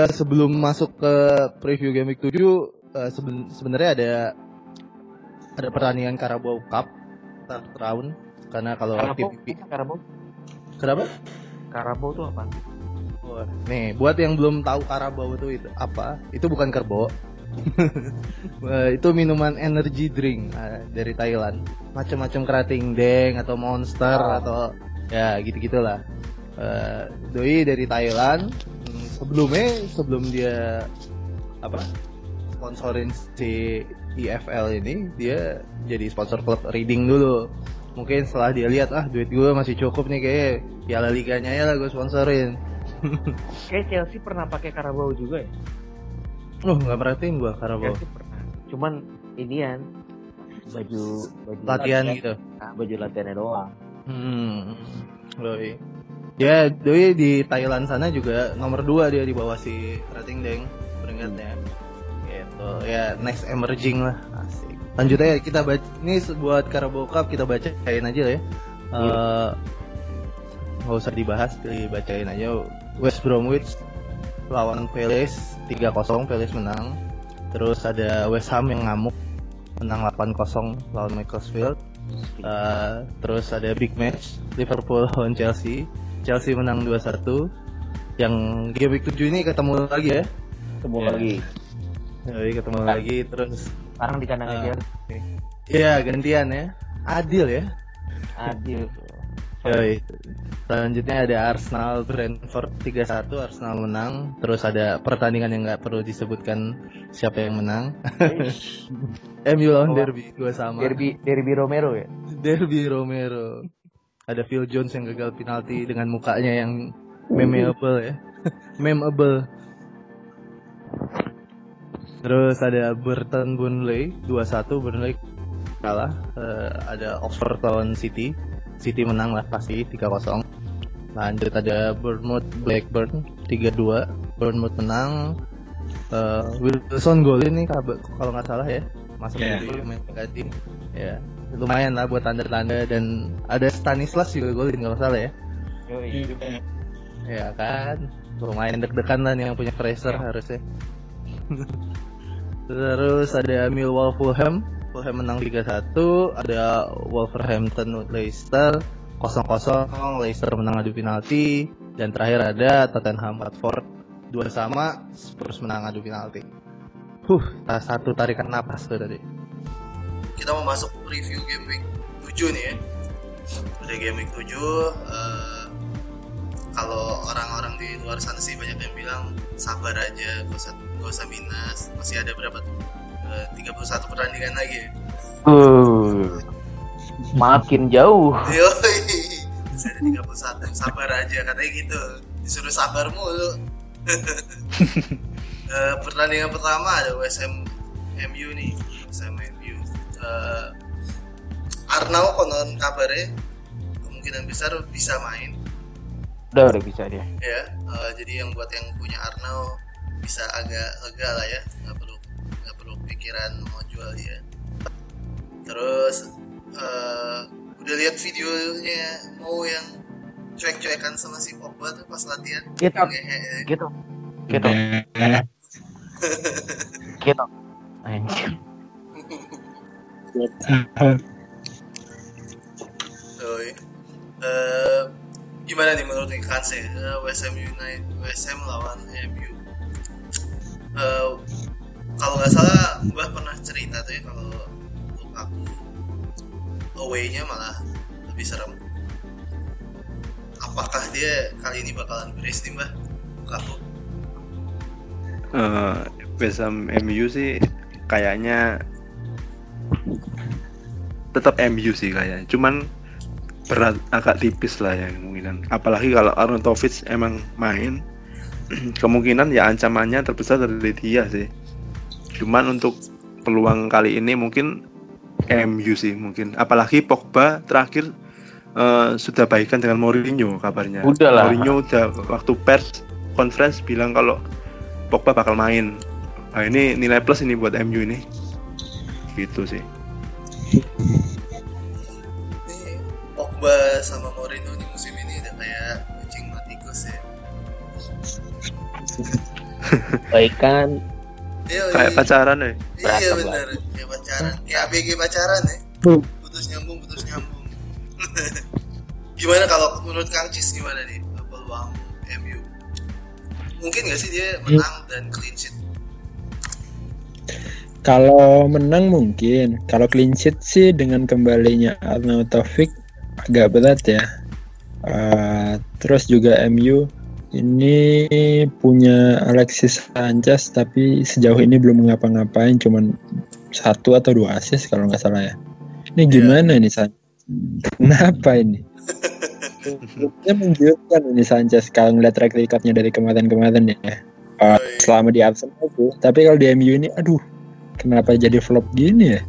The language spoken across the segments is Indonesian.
uh, sebelum masuk ke preview game week 7 uh, seben sebenarnya ada ada pertandingan Carabao Cup start round karena kalau Karabau, PPP Karabau, kenapa? Karabau tuh apa? Wah, Nih, buat yang belum tahu Carabao itu, itu apa? Itu bukan kerbau. Wah, itu minuman energy drink uh, dari Thailand. Macam-macam kerating deng atau monster Oh. atau ya gitu-gitulah. Uh, doi dari Thailand. Sebelumnya sebelum dia apa? sponsorin si EFL ini, dia jadi sponsor klub Reading dulu. Mungkin setelah dia lihat ah duit gue masih cukup nih kayak Piala Liganya ya lah gue sponsorin. Kayak Chelsea pernah pakai Karabau juga ya? Oh nggak merhatiin gua Carabao. Chelsea pernah. Cuman inian baju baju Latihan gitu. Nah, baju latihannya doang. Hmm. Doi. Ya, Doi di Thailand sana juga nomor 2 dia di bawah si Rating Deng peringkatnya. Gitu. Ya, next emerging lah. Asik. Lanjut aja kita baca ini buat Carabao Cup kita bacain aja lah ya. Eh nggak usah dibahas, dibacain aja. West Bromwich lawan Palace 3-0 Palace menang. Terus ada West Ham yang ngamuk menang 8-0 lawan Macclesfield. Uh, terus ada big match Liverpool lawan Chelsea. Chelsea menang 2-1. Yang game week 7 ini ketemu lagi ya. Ketemu Ya. lagi. Jadi ketemu lagi terus Sekarang di kandang Ah. aja. ya gantian ya. Adil ya. Adil. Yoi. Selanjutnya ada Arsenal Brentford 3-1 Arsenal menang. Terus ada pertandingan yang nggak perlu disebutkan siapa yang menang. MU lawan Oh. Derby dua sama. Derby Derby Romero ya. Derby Romero. Ada Phil Jones yang gagal penalti dengan mukanya yang memeable ya. Memeable. Terus ada Burton Burnley 2-1 Burnley kalah. Eh, ada Oxford lawan City. City menang lah pasti 3-0. Lanjut ada Bournemouth Blackburn 3-2. Bournemouth menang. Eh, Wilson golin nih kab- kalau nggak salah ya. Masuk dulu main ganti. Ya, lumayan lah buat tanda-tanda dan ada Stanislas juga golin kalau nggak salah ya. Yoi. Ya kan, lumayan deg-degan lah nih yang punya Fraser harusnya. Terus ada Millwall Fulham, Fulham menang 3-1, ada Wolverhampton Leicester 0-0, Leicester menang adu penalti, dan terakhir ada Tottenham Watford 2 sama, Spurs menang adu penalti. Huh, satu tarikan napas tuh tadi. Kita mau masuk review game week 7 nih ya. Udah game week 7 eh, kalau orang-orang di luar sana sih banyak yang bilang sabar aja, gak usah gak usah minus. Masih ada berapa tuh? Eh, 31 pertandingan lagi. ya. Uh, makin jauh. Yoi. Masih ada 31. Sabar aja katanya gitu. Disuruh sabar mulu. Eh, pertandingan pertama ada Ham MU nih. Ham MU. Eh, Arnau konon kabarnya kemungkinan besar bisa main Udah udah bisa dia. ya eh, jadi yang buat yang punya Arnau bisa agak lega lah ya nggak perlu nggak perlu pikiran mau jual dia terus eh, udah lihat videonya mau yang cuek-cuekan sama si Pogba tuh pas latihan Gitu. Gitu. Gitu. Gitu. Anjir. Yoi. Eh, gimana nih menurut Kans ya Eh, West Ham United Ham lawan MU Eh, kalau nggak salah Mbah pernah cerita tuh ya kalau Lukaku away-nya malah lebih serem. Apakah dia kali ini bakalan brace nih Mbah? Eh, West Ham MU sih kayaknya tetap MU sih kayaknya. Cuman berat agak tipis lah ya kemungkinan. Apalagi kalau Arnautovic emang main, kemungkinan ya ancamannya terbesar dari dia sih. Cuman untuk peluang kali ini mungkin MU sih mungkin. Apalagi Pogba terakhir eh, sudah baikan dengan Mourinho kabarnya. Udah lah. Mourinho udah waktu pers conference bilang kalau Pogba bakal main. Nah, ini nilai plus ini buat MU ini. Gitu sih. Pogba sama Mourinho di musim ini udah kayak kucing matikus ya. Baikan Iya, Kayak iya. pacaran ya. Iya Berantem benar, kayak pacaran, kayak ABG pacaran ya. Hmm. Putus nyambung, putus nyambung. gimana kalau menurut Kang Cis gimana nih peluang MU? Mungkin gak sih dia menang dan clean sheet? Kalau menang mungkin, kalau clean sheet sih dengan kembalinya Arnaud Taufik agak berat ya. Eh, terus juga MU ini punya Alexis Sanchez tapi sejauh ini belum ngapa-ngapain, cuman satu atau dua assist kalau nggak salah ya. Ini gimana nih Sanchez? Kenapa ini? Ini menggiurkan ini Sanchez kalau ngeliat track recordnya dari kemarin-kemarin ya. Eh, selama di Arsenal tuh. Tapi kalau di MU ini, aduh, kenapa jadi flop gini ya?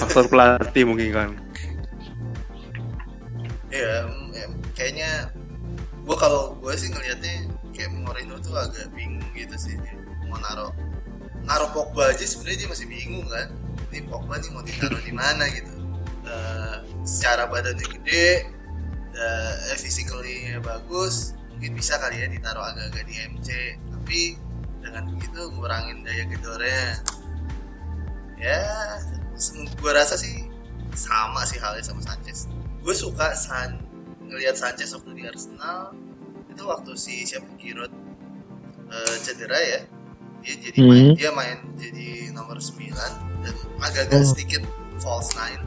Faktor pelatih mungkin kan. Iya, mm, ya, kayaknya gue kalau gue sih ngelihatnya kayak Mourinho tuh agak bingung gitu sih dia mau naruh naruh Pogba aja sebenarnya dia masih bingung kan ini Pogba nih mau ditaruh di mana gitu Eh, secara badannya gede uh, physically bagus mungkin bisa kali ya ditaruh agak-agak di MC tapi dengan begitu ngurangin daya gedornya ya gue rasa sih sama sih halnya sama Sanchez gue suka San ngelihat Sanchez waktu di Arsenal itu waktu si siapa Giroud eh, cedera ya dia jadi Hmm. main dia main jadi nomor 9 dan agak-agak sedikit false nine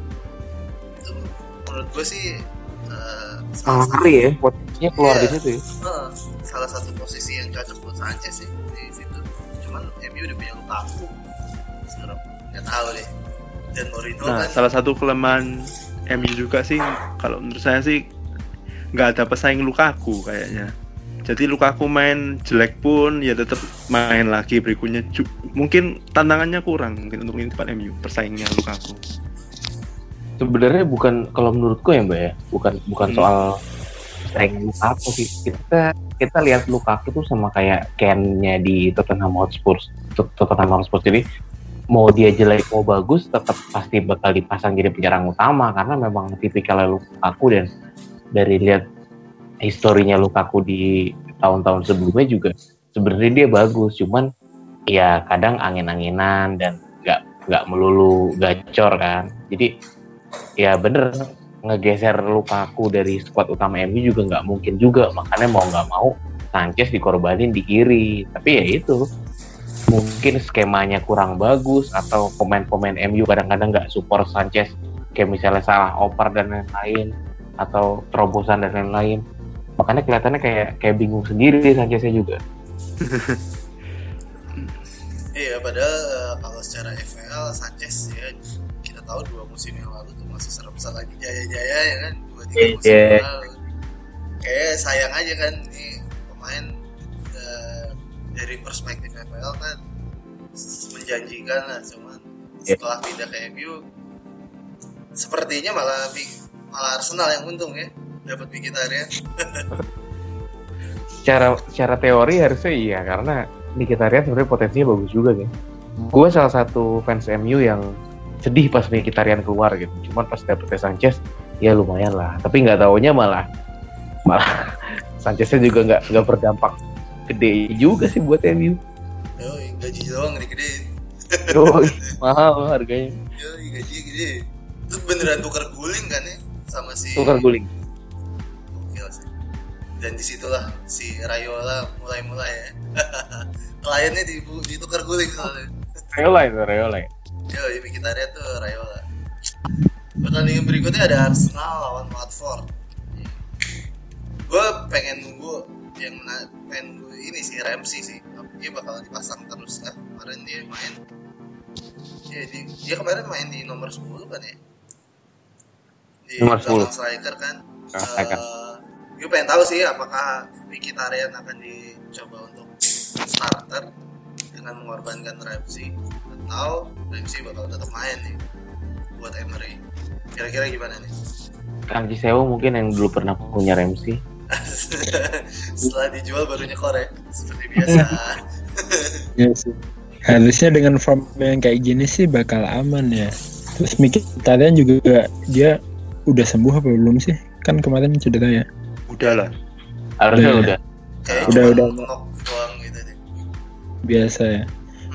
itu menurut gue sih eh, salah satu- ya posisinya keluar Iya. di situ ya. Eh, salah satu posisi yang cocok buat Sanchez sih di situ cuman MU udah punya Lukaku sekarang nggak tahu deh dan Mourinho Nah, kan salah satu kelemahan MU juga sih kalau menurut saya sih nggak ada pesaing Lukaku kayaknya. Jadi Lukaku main jelek pun ya tetap main lagi berikutnya. Mungkin tantangannya kurang mungkin untuk ini tempat MU persaingnya Lukaku. sebenarnya bukan kalau menurutku ya mbak ya bukan bukan Hmm. soal saing Lukaku sih kita kita lihat Lukaku tuh sama kayak Ken-nya di Tottenham Hotspur Tot- Tottenham Hotspur jadi mau dia jelek mau bagus tetap pasti bakal dipasang jadi penyerang utama. Karena memang tipikalnya Lukaku dan dari lihat historinya Lukaku di tahun-tahun sebelumnya juga sebenarnya dia bagus. Cuman ya kadang angin-anginan dan nggak nggak melulu gacor kan. Jadi ya bener ngegeser Lukaku dari skuad utama MU juga nggak mungkin juga. Makanya mau nggak mau Sanchez dikorbanin di kiri tapi ya itu mungkin skemanya kurang bagus atau pemain-pemain MU kadang-kadang nggak support Sanchez kayak misalnya salah oper dan lain-lain atau terobosan dan lain-lain makanya kelihatannya kayak kayak bingung sendiri Sancheznya juga Iya, padahal eh, kalau secara FPL Sanchez ya kita tahu dua musim yang lalu tuh masih serem lagi jaya-jaya ya kan dua tiga Iya. musim yang lalu. Kayak sayang aja kan eh, dari perspektif FPL kan menjanjikan lah cuman Iya. setelah pindah ke MU sepertinya malah malah Arsenal yang untung ya dapat Mkhitaryan. secara secara teori harusnya iya karena Mkhitaryan sebenarnya potensinya bagus juga kan. Gue salah satu fans MU yang sedih pas Mkhitaryan keluar gitu. Cuman pas dapetnya Sanchez ya lumayan lah. Tapi nggak taunya malah malah Sancheznya juga nggak nggak berdampak gede juga sih buat MU. Oh, gaji doang digedein. Oh, mahal harganya. Yo, gaji gede. Itu beneran tukar guling kan ya sama si Tukar guling. Gokil sih. Dan di situlah si Rayola mulai-mulai ya. Kliennya di, ditukar guling soalnya. Rayola itu Rayola. Yo, ini kita lihat tuh Rayola. Pertandingan berikutnya ada Arsenal lawan Watford. Gue pengen nunggu yang pengen nunggu ini sih Ramsey sih. Dia bakal dipasang terus kan. Kemarin dia main. Dia, dia, dia kemarin main di nomor 10 kan ya. Di Nomor belakang 10. striker kan. Ah, striker. gue pengen tahu sih apakah Mkhitaryan akan dicoba untuk starter dengan mengorbankan Ramsey atau Ramsey bakal tetap main nih buat Emery. Kira-kira gimana nih? Kang Cisewo mungkin yang dulu pernah punya Ramsey. Setelah dijual baru nyekor ya, seperti biasa. Ya sih. Harusnya dengan form yang kayak gini sih bakal aman ya. Terus Mkhitaryan juga dia udah sembuh apa belum sih? Kan kemarin cedera ya. Udah lah. Harusnya Iya. udah. Kayak Udah, udah. doang gitu deh. biasa ya.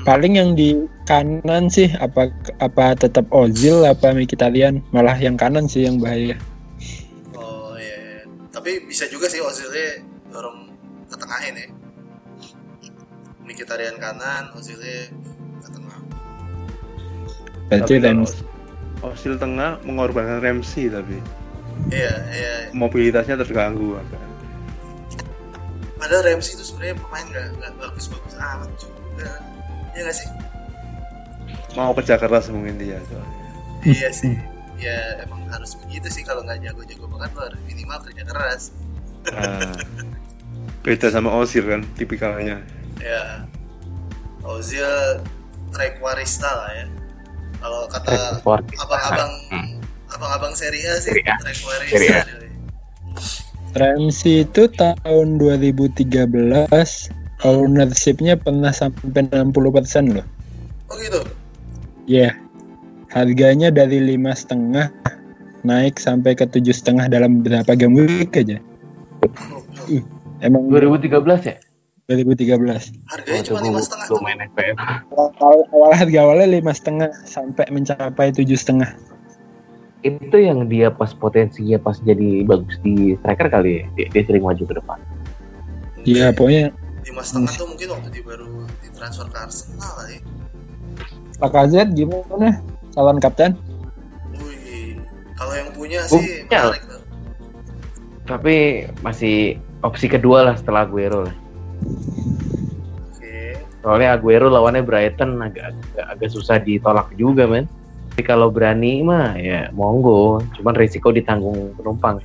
Paling yang di kanan sih apa apa tetap Ozil apa Mkhitaryan malah yang kanan sih yang bahaya. Tapi bisa juga sih Ozilnya dorong ke tengahin ya. Mkhitaryan kanan, Ozilnya ke tengah. Berarti Tapi kalau Rams Osil tengah mengorbankan Ramsey tapi Iya, iya. mobilitasnya terganggu agak. Padahal Ramsey itu sebenarnya pemain nggak nggak bagus-bagus amat juga. Iya nggak sih? Mau kerja keras mungkin dia soalnya. iya sih. Ya emang harus begitu sih kalau nggak jago-jago banget lo harus minimal kerja keras. Nah, beda sama Osil kan tipikalnya. Ya. Ozil trekwarista lah ya. Kalau kata abang-abang Hmm. abang-abang Serie A sih Serie A. trekwarista. Serie A. dia. Ramsey itu tahun 2013 ownershipnya pernah sampai 60% loh. Oh gitu. Iya. Harganya dari lima setengah naik sampai ke tujuh setengah dalam berapa game week aja. Emang 2013 ya? 2013. Harganya cuma lima setengah. Awal, awal harga awalnya lima setengah sampai mencapai tujuh setengah. Itu yang dia pas potensinya pas jadi bagus di striker kali ya. Dia, dia sering maju ke depan. Iya pokoknya lima setengah tuh mungkin waktu dia baru ditransfer ke Arsenal kali. Lacazette gimana? Calon kapten? Wih, kalau yang punya sih menarik tuh. Tapi masih opsi kedua lah setelah Aguero lah. Oke. Soalnya Aguero lawannya Brighton agak, agak, agak susah ditolak juga men. Tapi kalau berani mah ya monggo. Cuman risiko ditanggung penumpang.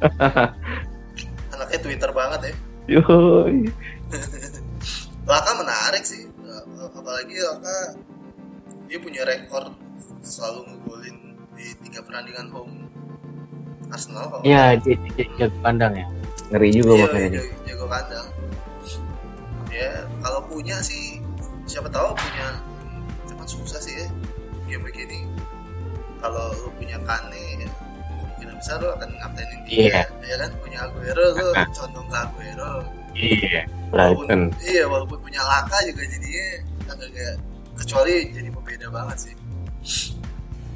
Anaknya Twitter banget ya. Yoi. Laka menarik sih. Apalagi Laka dia punya rekor selalu ngegolin di tiga perandingan home Arsenal kalau Ya dia, dia jago kandang ya. Ngeri juga iya, makanya. dia. jago, jago kandang. Ya kalau punya sih siapa tahu punya cuman susah sih ya game begini. Kalau lu punya Kane ya kemungkinan besar lu akan ngaptenin dia Iya. ya kan punya Aguero lu condong ke Aguero Iya. walaupun Brighton. iya walaupun punya Laka juga jadinya agak kecuali jadi pembeda banget sih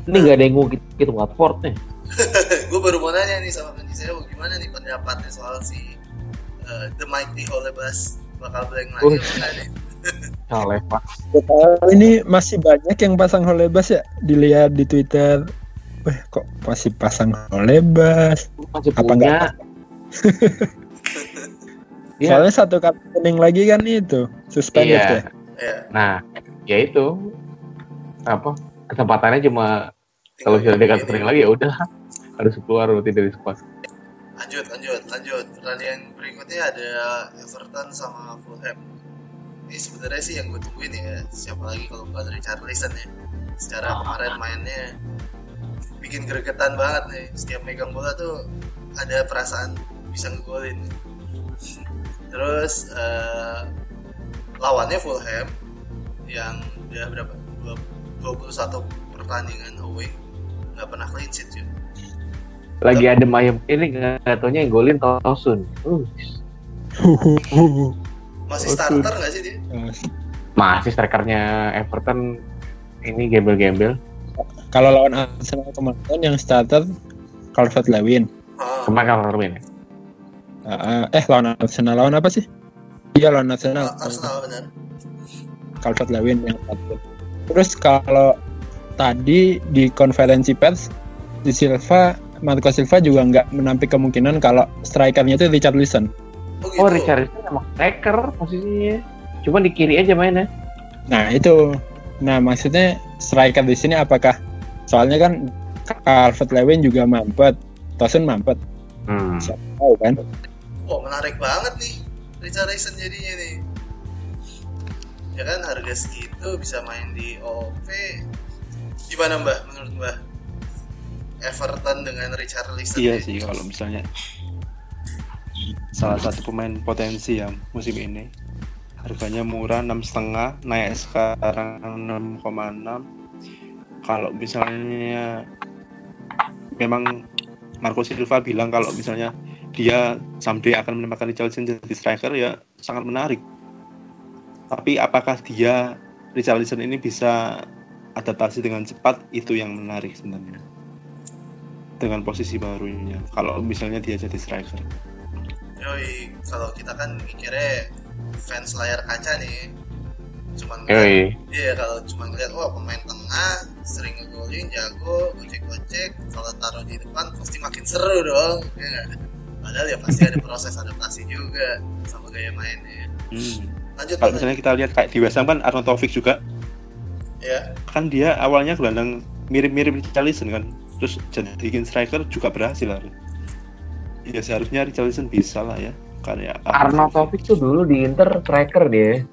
Ini nggak ada yang ngungkit gitu Watford nih. gue baru mau nanya nih sama Kenji saya gimana nih pendapatnya soal si uh, The Mighty Holebas bakal blank lagi Wih. apa enggak. Oh, ini masih banyak yang pasang Holebas ya? Dilihat di Twitter. Wah, kok masih pasang Holebas? Masih Apa punya. Iya. Soalnya satu kali kuning lagi kan itu suspended Iya. ya. ya Nah, ya itu. Apa? Kesempatannya cuma kalau sudah dekat kering lagi ya udah. Harus keluar berarti dari squad. lanjut lanjut lanjut. Pertandingan berikutnya ada Everton sama Fulham. Ini sebenarnya sih yang gue tungguin ya. Siapa lagi kalau bukan Richarlison ya? Secara kemarin mainnya bikin gregetan banget nih. Setiap megang bola tuh ada perasaan bisa ngegolin. Terus eh, lawannya Fulham yang udah berapa Dua- 21 pertandingan away nggak pernah clean sheet cuy Lagi ada ayam ini nggak taunya yang golin Tosun. Uh, masih Oh, starter nggak sih dia masih strikernya Everton ini gembel-gembel. Kalau lawan Arsenal kemarin yang starter Calvert Lewin. Ah, Kemarin kalau Robin ya. Uh, eh lawan Arsenal lawan apa sih? Iya lawan Arsenal. Arsenal benar Calvert Lewin yang starter. Terus kalau tadi di konferensi pers di Silva Marco Silva juga nggak menampik kemungkinan kalau strikernya itu Richarlison. oh gitu Oh Richardson emang striker posisinya. Cuma di kiri aja mainnya. Nah itu, nah maksudnya striker di sini apakah? Soalnya kan Calvert Lewin juga mampet, Tosun mampet, Hmm. siapa tahu kan? Wah menarik banget nih Richarlison jadinya nih Ya kan harga segitu bisa main di OP Gimana mbah menurut mbah? Everton dengan Richarlison Iya nih? sih kalau misalnya salah satu pemain potensi ya musim ini. Harganya murah enam setengah naik sekarang 6,6 kalau misalnya memang Marco Silva bilang kalau misalnya dia someday akan menempatkan Richarlison jadi striker ya sangat menarik Tapi apakah dia Richarlison ini bisa adaptasi dengan cepat itu yang menarik sebenarnya. Dengan posisi barunya. Kalau misalnya dia jadi striker. Yoi, kalau kita kan mikirnya fans layar kaca nih. Cuman Yoi. Iya kalau cuma ngeliat wah pemain tengah sering ngegolin jago gocek-gocek kalau taruh di depan pasti makin seru dong ya padahal ya pasti ada proses adaptasi juga sama gaya mainnya Hmm. Lanjut Kalau misalnya kita lihat kayak di West Ham kan Arnold Taufik juga. Ya. Kan dia awalnya gelandang mirip-mirip Richarlison kan. Terus jadi striker juga berhasil lah ya seharusnya Richarlison bisa lah ya. Karya Arnold Taufik tuh dulu di Inter striker dia.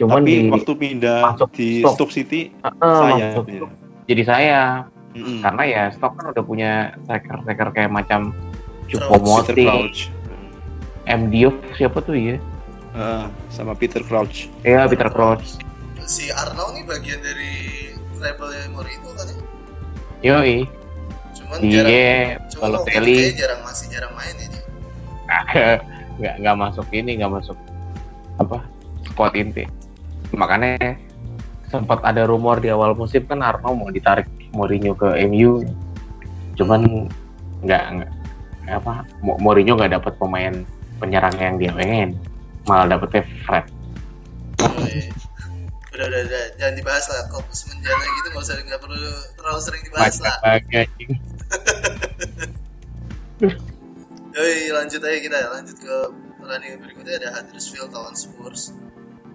Cuman tapi di waktu pindah masuk di Stoke. Stoke City eh, saya masuk ya. jadi saya. Mm-mm. karena ya Stoke kan udah punya striker-striker kayak macam Crouch. M Diop siapa tuh ya? Ah, sama Peter Crouch Iya Peter Crouch. si Arnaud nih bagian dari treble Mourinho kan ya Yoi. cuman jarang waktu itu Balotelli kayaknya jarang masih jarang main dia nggak nggak masuk ini nggak masuk apa squad inti. Makanya sempat ada rumor di awal musim kan Arno mau ditarik Mourinho ke MU. Cuman nggak nggak apa Mo- Mourinho nggak dapat pemain penyerang yang dia pengen. Malah dapetnya Fred. Yoi. udah udah udah jangan dibahas lah kalau semenjana gitu nggak usah nggak perlu terlalu sering dibahas Banyak lah. Yoi, lanjut aja kita lanjut ke pertandingan berikutnya ada Huddersfield lawan Spurs.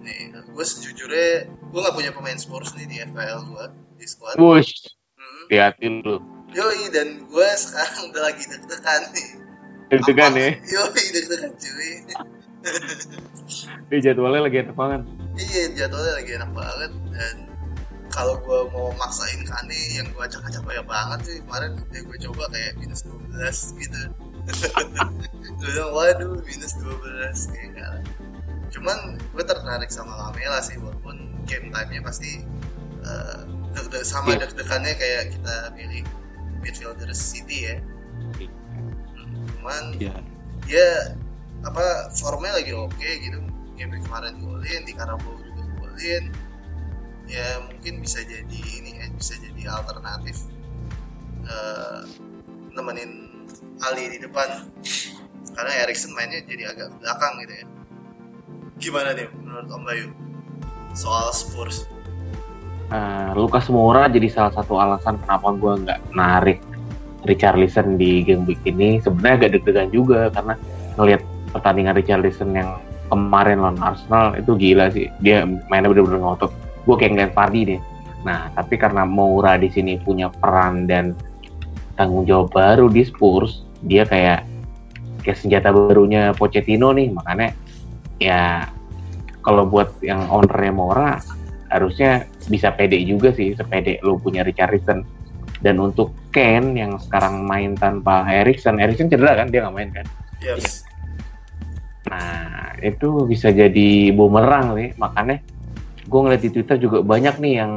Nih, gue sejujurnya gue nggak punya pemain Spurs nih di FPL gue di squad. Wush, Hmm. liatin lu. Yoi, dan gue sekarang udah lagi deg-degan nih. Deg-degan ya. Yoi, deg-degan cuy. Ini jadwalnya lagi enak banget. iya, jadwalnya lagi enak banget dan kalau gue mau maksain Kane yang gue acak-acak banyak banget sih kemarin ya gue coba kayak minus 12 gitu gue bilang waduh minus 12 kayak enggak lah cuman gue tertarik sama Lamela sih walaupun game time-nya pasti eh, deg-deg sama Iya. deg-degannya kayak kita pilih midfielder City ya Iya. Hmm, cuman ya dia apa formnya lagi oke gitu. Game kemarin golin di Karabau juga golin. Ya mungkin bisa jadi ini ya bisa jadi alternatif eh, nemenin Ali di depan. Karena Erikson mainnya jadi agak belakang gitu ya. Gimana nih menurut Om Bayu? Soal Spurs. Eh, Lucas Moura jadi salah satu alasan kenapa gue nggak narik Richarlison di game week ini. Sebenarnya agak deg-degan juga karena ngelihat pertandingan Richarlison yang kemarin lawan Arsenal itu gila sih. Dia mainnya bener-bener ngotot. Gue kayak ngeliat Vardy deh. Nah, tapi karena Moura di sini punya peran dan tanggung jawab baru di Spurs, dia kayak kayak senjata barunya Pochettino nih. Makanya ya kalau buat yang ownernya Moura harusnya bisa pede juga sih sepede lo punya Richarlison dan untuk Ken yang sekarang main tanpa Erikson Erikson cedera kan dia nggak main kan yes nah itu bisa jadi bumerang nih makanya gue ngeliat di Twitter juga banyak nih yang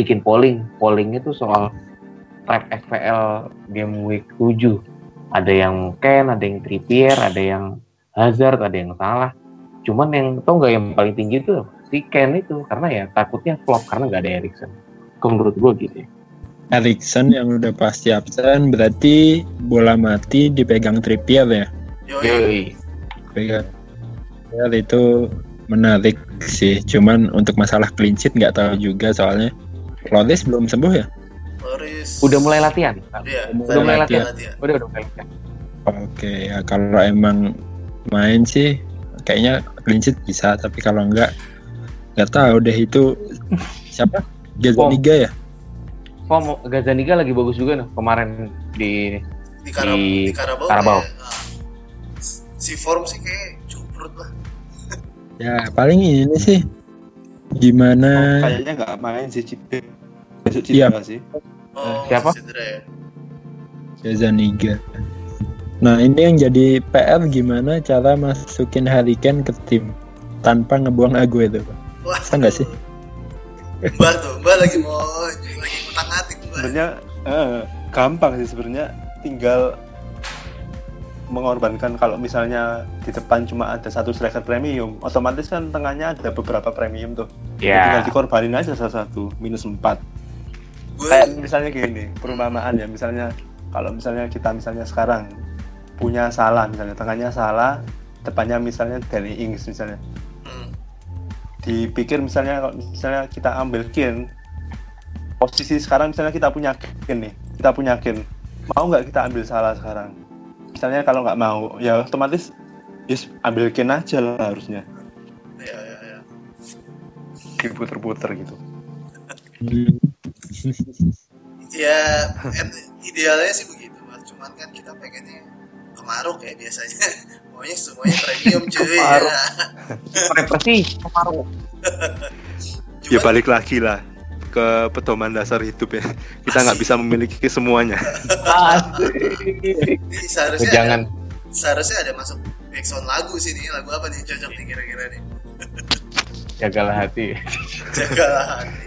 bikin polling pollingnya tuh soal trap FPL game week 7 ada yang Ken ada yang Trippier ada yang Hazard ada yang salah cuman yang tau nggak yang paling tinggi itu si Ken itu karena ya takutnya flop karena nggak ada Erikson Kok menurut gue gitu ya. Erikson yang udah pasti absen berarti bola mati dipegang Trippier ya. Yoi. Yoi. Pegang. Ya, itu menarik sih. Cuman untuk masalah clean sheet nggak tahu juga soalnya Flores belum sembuh ya. Loris udah mulai latihan Iya, Udah mulai latihan. latihan. udah udah mulai latihan Oke ya kalau emang main sih kayaknya clean sheet bisa tapi kalau enggak nggak tahu deh itu siapa Gazaniga ya Form Gazaniga lagi bagus juga nih kemarin di di Karabau Di di Karabau, Karabau. kayak, ah, si form sih kayak cuprut lah. Ya paling ini sih gimana? Kayaknya nggak main sih Cipta besok Iya. cedera sih. Oh siapa? masih cedera ya? Gazaniga nah ini yang jadi PR gimana cara masukin Harry Kane ke tim tanpa ngebuang Aguero? Wah Bisa nggak sih? mbak tuh mbak lagi mau lagi utang atik mbak. Sebenarnya eh, gampang sih sebenarnya. Tinggal mengorbankan kalau misalnya di depan cuma ada satu striker premium, otomatis kan tengahnya ada beberapa premium tuh. Tinggal Ya. dikorbanin aja salah satu minus 4. gue Kayak misalnya gini, perumpamaan ya, misalnya kalau misalnya kita misalnya sekarang punya salah misalnya tengahnya salah, depannya misalnya Danny Ings misalnya. hmm, Dipikir misalnya kalau misalnya kita ambil Kane posisi sekarang misalnya kita punya Kane nih, kita punya Kane. Mau nggak kita ambil salah sekarang? Misalnya kalau nggak mau, ya otomatis yes, ambil Kane aja lah harusnya. ya ya ya Diputer-puter gitu. ya idealnya sih begitu mas cuman kan kita pengennya kemaruk ya biasanya maunya semuanya premium cuy Kemaruk. ya. Represi, kemaru. Ya balik lagi lah ke pedoman dasar hidup ya. Kita nggak bisa memiliki semuanya. seharusnya Jangan. ada, seharusnya ada masuk backsound lagu sih nih lagu apa nih cocok nih kira-kira nih Jagalah hati. jagalah hati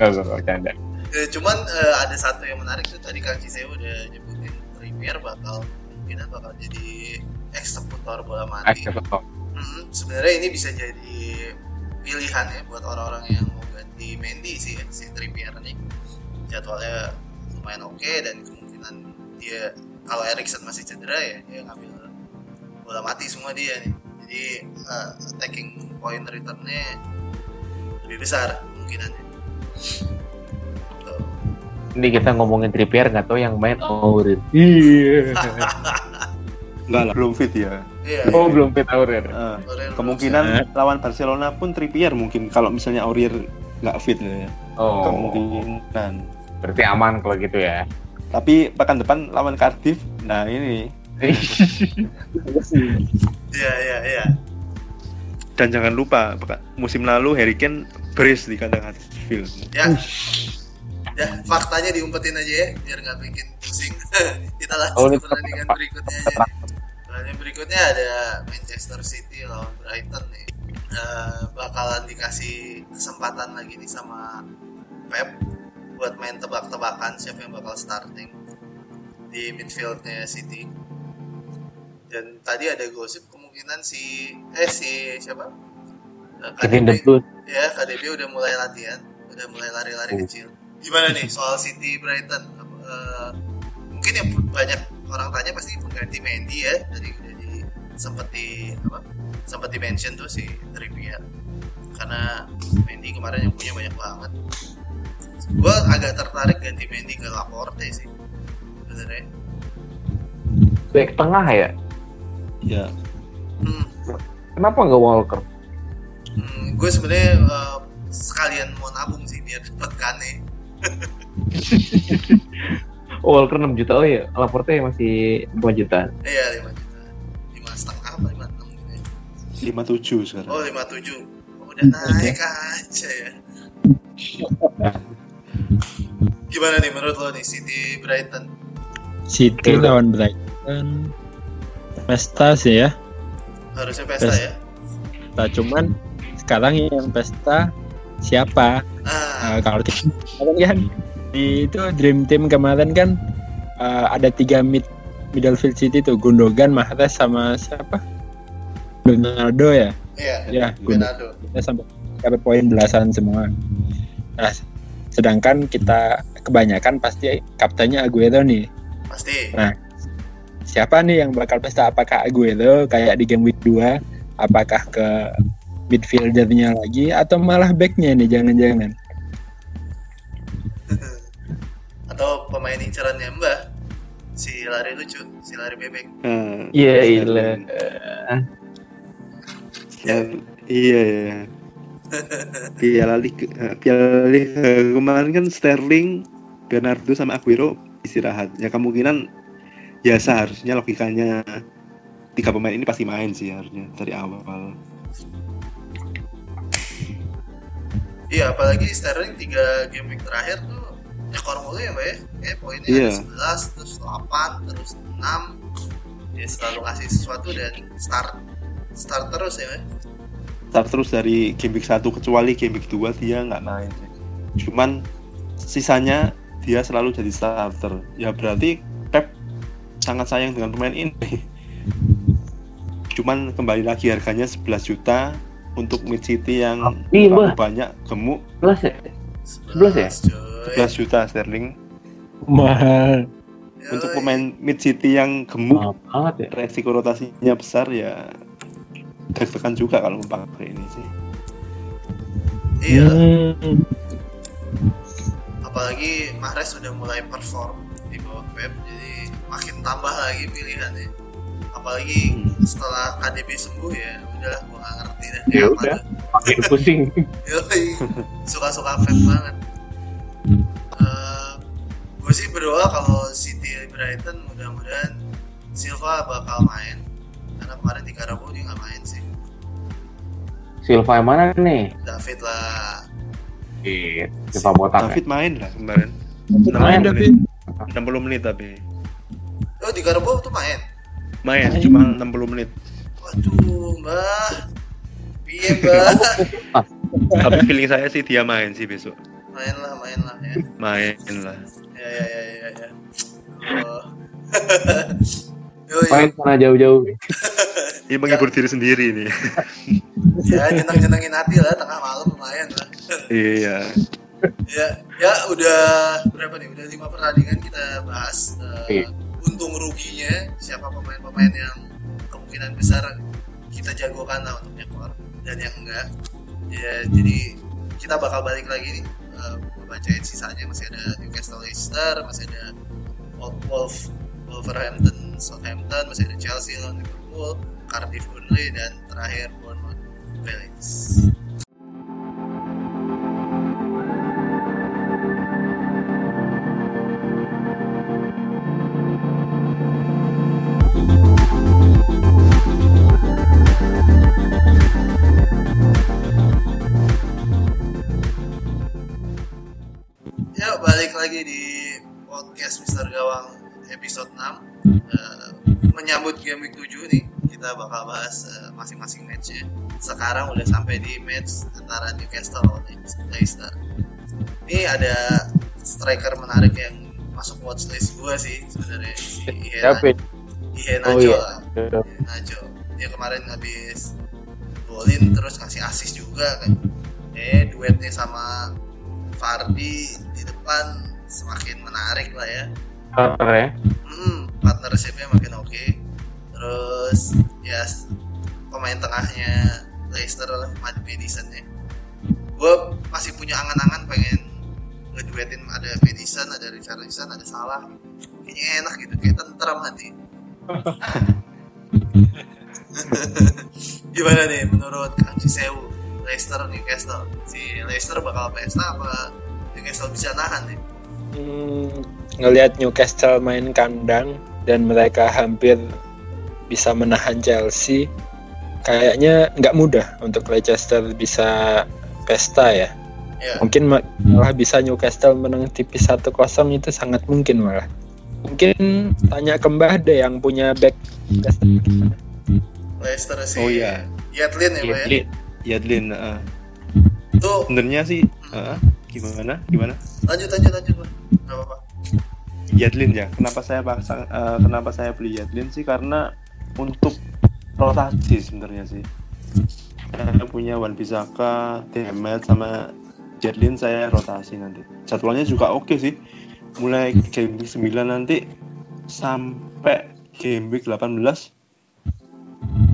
Gak, gak, gak, bercanda. Eh, cuman eh, ada satu yang menarik tuh tadi Kang Ciseo udah nyebutin Trippier bakal kemungkinan bakal jadi eksekutor bola mati Eksekutor. Hmm, sebenarnya ini bisa jadi pilihan ya buat orang-orang yang mau ganti Mendy sih ya, si Trippier nih jadwalnya lumayan oke dan kemungkinan dia kalau Erikson masih cedera ya dia ngambil bola mati semua dia nih jadi eh, attacking point returnnya lebih besar kemungkinannya Tuh. Ini kita ngomongin Trippier nggak tahu yang main Aurin. Iya. Enggak lah, belum fit ya. iya Oh belum fit Aurin. Eh, Aurel belum kemungkinan lawan Barcelona pun Trippier mungkin kalau misalnya Aurier nggak fit ya. Oh. Kemungkinan. Berarti aman kalau gitu ya. Tapi pekan depan lawan Cardiff, nah ini iya iya iya dan jangan lupa pekan- musim lalu Harry Kane brace di kandang Huddersfield. ya ya faktanya diumpetin aja ya biar nggak bikin pusing kita Oh, lanjut ke pertandingan berikutnya aja nih. pertandingan berikutnya ada Manchester City lawan Brighton nih Eh, bakalan dikasih kesempatan lagi nih sama Pep buat main tebak-tebakan siapa yang bakal starting di midfieldnya City dan tadi ada gosip kemungkinan si eh si siapa Eh, Kevin KDB. De Bruyne. Ya, KDB udah mulai latihan, udah mulai lari-lari kecil. Gimana nih soal City Brighton? Eh, mungkin yang banyak orang tanya pasti pengganti Mendy ya, tadi udah di sempat di apa? Sempat di mention tuh si Trippier. Karena Mendy kemarin yang punya banyak banget. Gue agak tertarik ganti Mendy ke Laporte sih. Sebenarnya. Back tengah ya. Ya, Hmm, Kenapa nggak Walker? hmm, gue sebenarnya eh, sekalian mau nabung sih biar dapat Kane. Walker 6 juta. Oh iya, Laporte masih 5 juta. Iya, 5 juta. 57 sekarang. Oh 57 oh, Udah naik aja ya. Gimana nih menurut lo nih City Brighton? City Oke. lawan Brighton. Pesta sih ya. Harusnya pesta Pesta. ya. Nah, cuman sekarang yang pesta siapa? Ah. Eh, kalau kan di itu Dream Team kemarin kan eh, ada tiga mid Middlefield City tuh Gundogan, Mahrez sama siapa Bernardo ya Iya ya Bernardo kita sampai dapat poin belasan semua. Nah, sedangkan kita kebanyakan pasti kaptennya Aguero nih. Pasti Siapa nih yang bakal pesta? Apakah Aguero kayak di game week 2? Apakah ke midfieldernya lagi atau malah backnya nih jangan-jangan? Atau pemain incerannya Mbah Si lari lucu Si lari bebek Nah, Iya, iya. Ya, iya ya. Piala Liga, eh, Piala Liga kemarin kan Sterling, Bernardo sama Aguero istirahat. Ya kemungkinan ya seharusnya logikanya tiga pemain ini pasti main sih harusnya dari awal. Iya apalagi Sterling 3 game week terakhir tuh Nyekor mulu ya mbak ya Kayak poinnya Iya. ada 11 Terus 8 Terus 6 Dia selalu ngasih sesuatu dan start Start terus ya Start terus dari game week 1 kecuali game week 2 dia nggak main. Cuman sisanya dia selalu jadi starter. Ya berarti Pep sangat sayang dengan pemain ini. Cuman kembali lagi harganya 11 juta untuk mid city yang banyak gemuk Jelas ya? 11 ya? 11 juta sterling Mahal. Untuk pemain mid city yang gemuk Mahal banget ya. resiko rotasinya besar ya deg-degan juga kalau memakai ini sih Iya, Hmm. apalagi Mahrez sudah mulai perform di bawah Pep, jadi makin tambah lagi pilihannya. Apalagi Hmm. setelah KDB sembuh ya, udahlah gua nggak ngerti dah. Ya udah. Makin pusing. Suka-suka Pep banget. gue sih berdoa kalau City Brighton mudah-mudahan Silva bakal main karena kemarin di Karabau dia nggak main sih. Silva yang mana nih? David lah. Iya, Silva botak. Ya? David main lah kemarin. Main 60 David. menit. 60 menit tapi. Oh di Karabau tuh main? Main cuma 60 menit. Waduh mbah. Piye mbah? Tapi feeling saya sih dia main sih besok. Main lah main lah ya. Main lah. Ya ya ya ya, ya. Oh. Main sana jauh-jauh. ini menghibur diri sendiri nih ya nyeneng nyenengin hati lah tengah malam lumayan lah. Iya. Ya ya udah berapa nih? Udah lima pertandingan kita bahas eh, Iya. untung ruginya siapa pemain-pemain yang kemungkinan besar kita jagokan lah untuk nyekor dan yang enggak. Ya jadi kita bakal balik lagi nih eh, bacain sisanya. Masih ada Newcastle Leicester masih ada Wolf, Wolf Wolverhampton Southampton masih ada Chelsea lawan Liverpool Cardiff Burnley dan terakhir Bournemouth Palace. Ya balik lagi di podcast Mister Gawang episode 6 Eh, Menyambut game week 7 nih. Kita bakal bahas eh, masing-masing match ya Sekarang udah sampai di match antara Newcastle lawan Leicester. Ini ada striker menarik yang masuk watchlist gue sih sebenarnya. Si Siapa? Ihe Oh, iya. lah. Ihe Nacho Dia kemarin habis golin terus ngasih assist juga kan. Eh duetnya sama Fardi di depan semakin menarik lah ya. Starter ya? Hmm, partnershipnya makin oke. Terus ya pemain tengahnya Leicester lah, Matt Madison ya. Gue masih punya angan-angan pengen ngeduetin ada Madison, ada Richarlison, ada Salah. Kayaknya enak gitu, kayak tentram hati. Gimana nih menurut Kang Cisewu Leicester Newcastle? Si Leicester bakal pesta apa Newcastle bisa nahan nih? Hmm, ngelihat Newcastle main kandang dan mereka hampir bisa menahan Chelsea, kayaknya nggak mudah untuk Leicester bisa pesta ya. Ya, Mungkin ma- malah bisa Newcastle menang tipis 1-0 itu sangat mungkin malah. Mungkin tanya ke Mbah deh yang punya back Leicester. Leicester sih. oh iya Yadlin ya, Pak ya. Yadlin uh, Tuh, sebenarnya sih uh, gimana gimana lanjut lanjut lanjut, Pak. Enggak apa-apa. Yadlin ya? Kenapa saya pasang uh, kenapa saya beli Yadlin sih? Karena untuk rotasi sebenarnya sih. Saya punya Wan Bisaka, Demet sama Yadlin saya rotasi nanti. Jadwalnya juga oke sih. Mulai game week 9 nanti sampai game week 18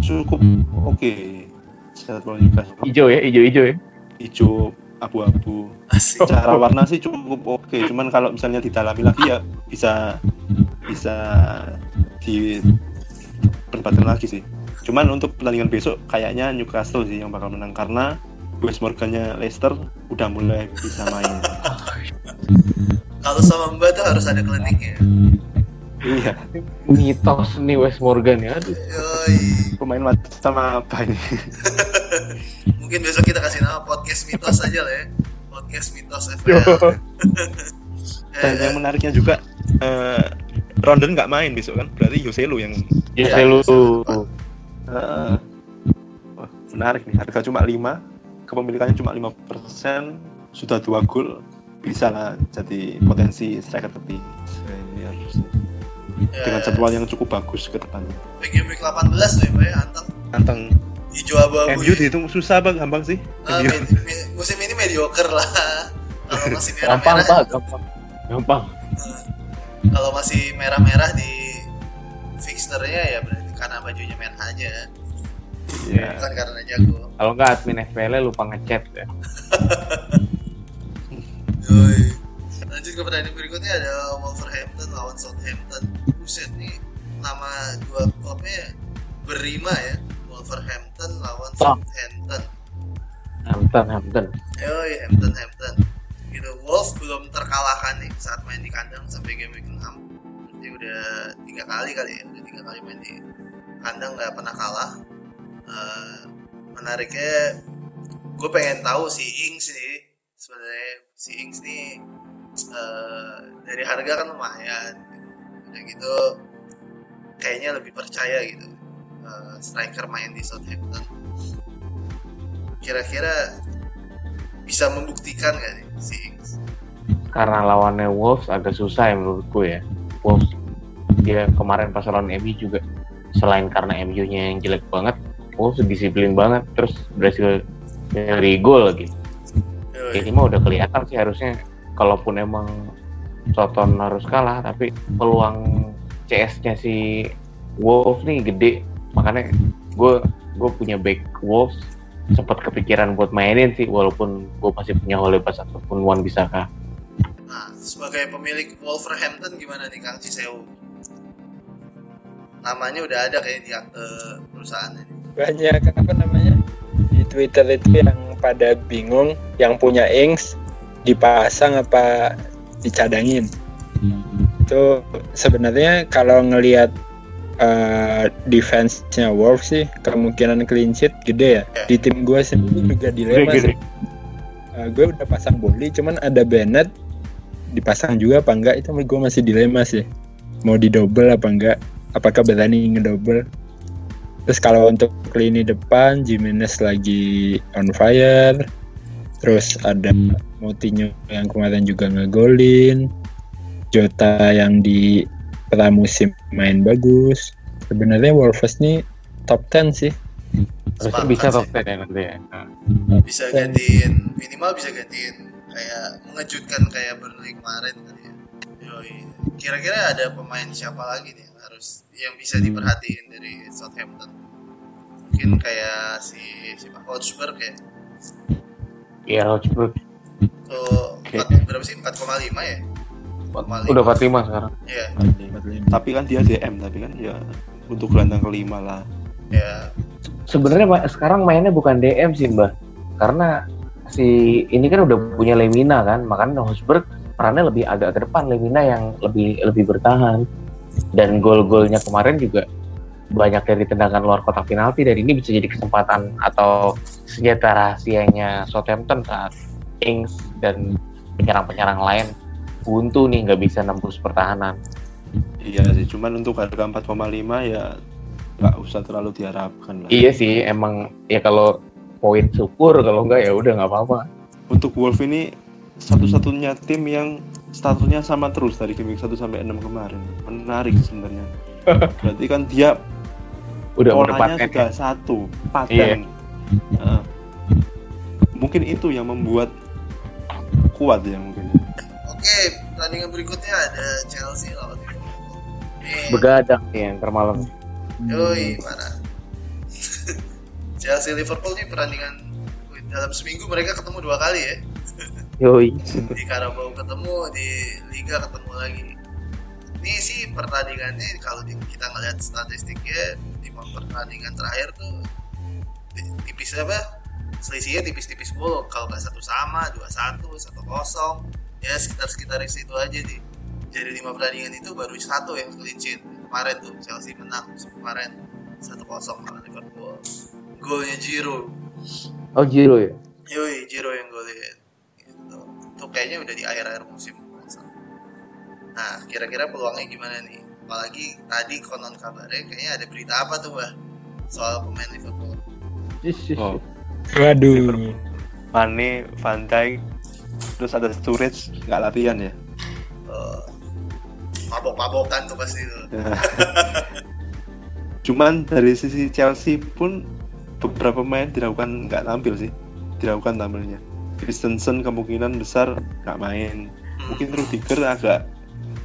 cukup oke jadwal juga Hijau ya, hijau-hijau ya. hijau abu-abu. Secara warna sih cukup oke cuman kalau misalnya didalami lagi ya bisa bisa di perdebatkan lagi sih. Cuman untuk pertandingan besok kayaknya Newcastle sih yang bakal menang karena West Morgannya Leicester udah mulai bisa main. Kalau sama Mbak tuh harus ada kliniknya. Iya Mitos nih West Morgan ya. Aduh. Yoi. pemain macam apa ini Mungkin besok kita kasih nama podcast mitos aja lah ya. Podcast mitos FPL. Eh, dan yang menariknya juga eh, Rondon nggak main besok kan berarti Joselu yang Ya, saya lu. eh, wah, menarik nih harga cuma 5 kepemilikannya cuma 5% sudah dua gol bisa lah jadi potensi striker tertinggi Ya, dengan jadwal yang cukup bagus ke depannya. game week 18 tuh ya, ya, anteng Anteng hijau abu-abu. MU ya. dihitung susah bang, gampang sih. MU. med- med- musim ini mediocre lah. Kalau masih Gampang merah-merah, pak, gampang. Gampang. eh, kalau masih merah-merah di fixturnya ya berarti karena bajunya merah aja, Iya. bukan karena jago. Kalau nggak admin FPL lupa ngechat ya. Yoi. Lanjut ke pertandingan berikutnya ada Wolverhampton lawan Southampton. Buset nih, nama dua klubnya berima ya. Wolverhampton lawan. Southampton. Hampton, Hampton. Yoi, Hampton, Hampton. Gitu, Wolves belum terkalahkan nih saat main di kandang sampai game week 6. Berarti udah tiga kali kali ya, udah tiga kali main di kandang nggak pernah kalah. Eh, menariknya, gue pengen tahu si Ings nih, sebenarnya si Ings nih eh, dari harga kan lumayan. Gitu. Udah gitu, kayaknya lebih percaya gitu. eh, striker main di Southampton. Kira-kira bisa membuktikan gak nih si Ings? Karena lawannya Wolves agak susah ya menurutku ya. Wolves dia kemarin pas lawan MU juga selain karena MU-nya yang jelek banget, Wolves disiplin banget terus berhasil dari gol lagi. Ini mah udah kelihatan sih harusnya kalaupun emang Soton harus kalah tapi peluang CS-nya si Wolves nih gede. Makanya gue gue punya back Wolves. Sempat kepikiran buat mainin sih walaupun gue masih punya Holebas ataupun Wan Bisaka. Nah, sebagai pemilik Wolverhampton gimana nih Kang Cisewu? Namanya udah ada kayak di akte perusahaan ini. banyak apa namanya? Di Twitter itu yang pada bingung yang punya Ings dipasang apa dicadangin. Itu sebenarnya kalau ngelihat uh, defense-nya Wolves sih kemungkinan clean sheet gede ya. Di tim gue sendiri juga dilema sih. Uh, gue udah pasang Boli cuman ada Bennett dipasang juga apa enggak itu gue masih dilema sih. Mau di double apa enggak apakah berani ngedouble. Terus kalau untuk lini depan Jimenez lagi on fire terus ada Moutinho yang kemarin juga ngegolin Jota yang di pramusim main bagus sebenarnya Wolves nih top 10 sih Sepakat bisa sih. top 10 ya nanti ya Bisa gantiin minimal bisa gantiin kayak mengejutkan kayak Burnley kemarin kali ya. Yoi. Kira-kira ada pemain siapa lagi nih yang harus yang bisa diperhatiin dari Southampton? Mungkin kayak si siapa Hotspur kayak Iya Rochburg tuh Oke. empat- berapa sih 4,5 ya? 4,5. udah 45 sekarang Iya, Tapi kan dia DM, tapi kan ya untuk gelandang kelima lah. ya. sebenarnya Ma- sekarang mainnya bukan DM sih mbak karena si ini kan udah punya Lemina kan makanya Hosberg perannya lebih agak ke depan Lemina yang lebih lebih bertahan dan gol-golnya kemarin juga banyak dari tendangan luar kotak penalti dan ini bisa jadi kesempatan atau senjata rahasianya Southampton saat Ings dan penyerang-penyerang lain buntu nih nggak bisa nembus pertahanan Iya sih, cuman untuk harga 4,5 ya nggak usah terlalu diharapkan lah. iya sih emang ya kalau poin syukur kalau enggak ya udah nggak apa-apa Untuk Wolf ini satu-satunya tim yang statusnya sama terus dari game week 1 sampai 6 kemarin. Menarik sebenarnya. Berarti kan dia udah polanya mendapatkan sudah satu, paten. Nah, mungkin itu yang membuat kuat ya mungkin. Oke, pertandingan berikutnya ada Chelsea lawan Liverpool. Begadang nih yang termalam Yoi, mana? Chelsea Liverpool nih pertandingan dalam seminggu mereka ketemu dua kali ya. yoi Di Carabao ketemu, di Liga ketemu lagi. Ini sih pertandingannya kalau kita ngeliat statistiknya di pertandingan terakhir tuh tipis apa? Selisihnya tipis-tipis mulu. Kalau nggak satu sama, dua satu, satu kosong, ya sekitar-sekitar situ aja nih. Dari lima pertandingan itu baru satu yang clean sheet. Kemarin tuh Chelsea menang kemarin satu kosong lawan Liverpool. Golnya Giroud. oh Giro ya Yoi, Giro yang golin. Gitu. Itu kayaknya udah di akhir-akhir musim. Nah, kira-kira peluangnya gimana nih? Apalagi tadi konon kabarnya kayaknya ada berita apa tuh, Mbah? Soal pemain Liverpool. Oh, waduh Mane, Van Dijk, terus ada Sturridge nggak latihan ya? Eh, mabok-mabokan tuh pasti tuh. Cuman dari sisi Chelsea pun beberapa pemain dilakukan nggak tampil sih, dilakukan tampilnya. Christensen kemungkinan besar nggak main. Hmm. Mungkin Rudiger agak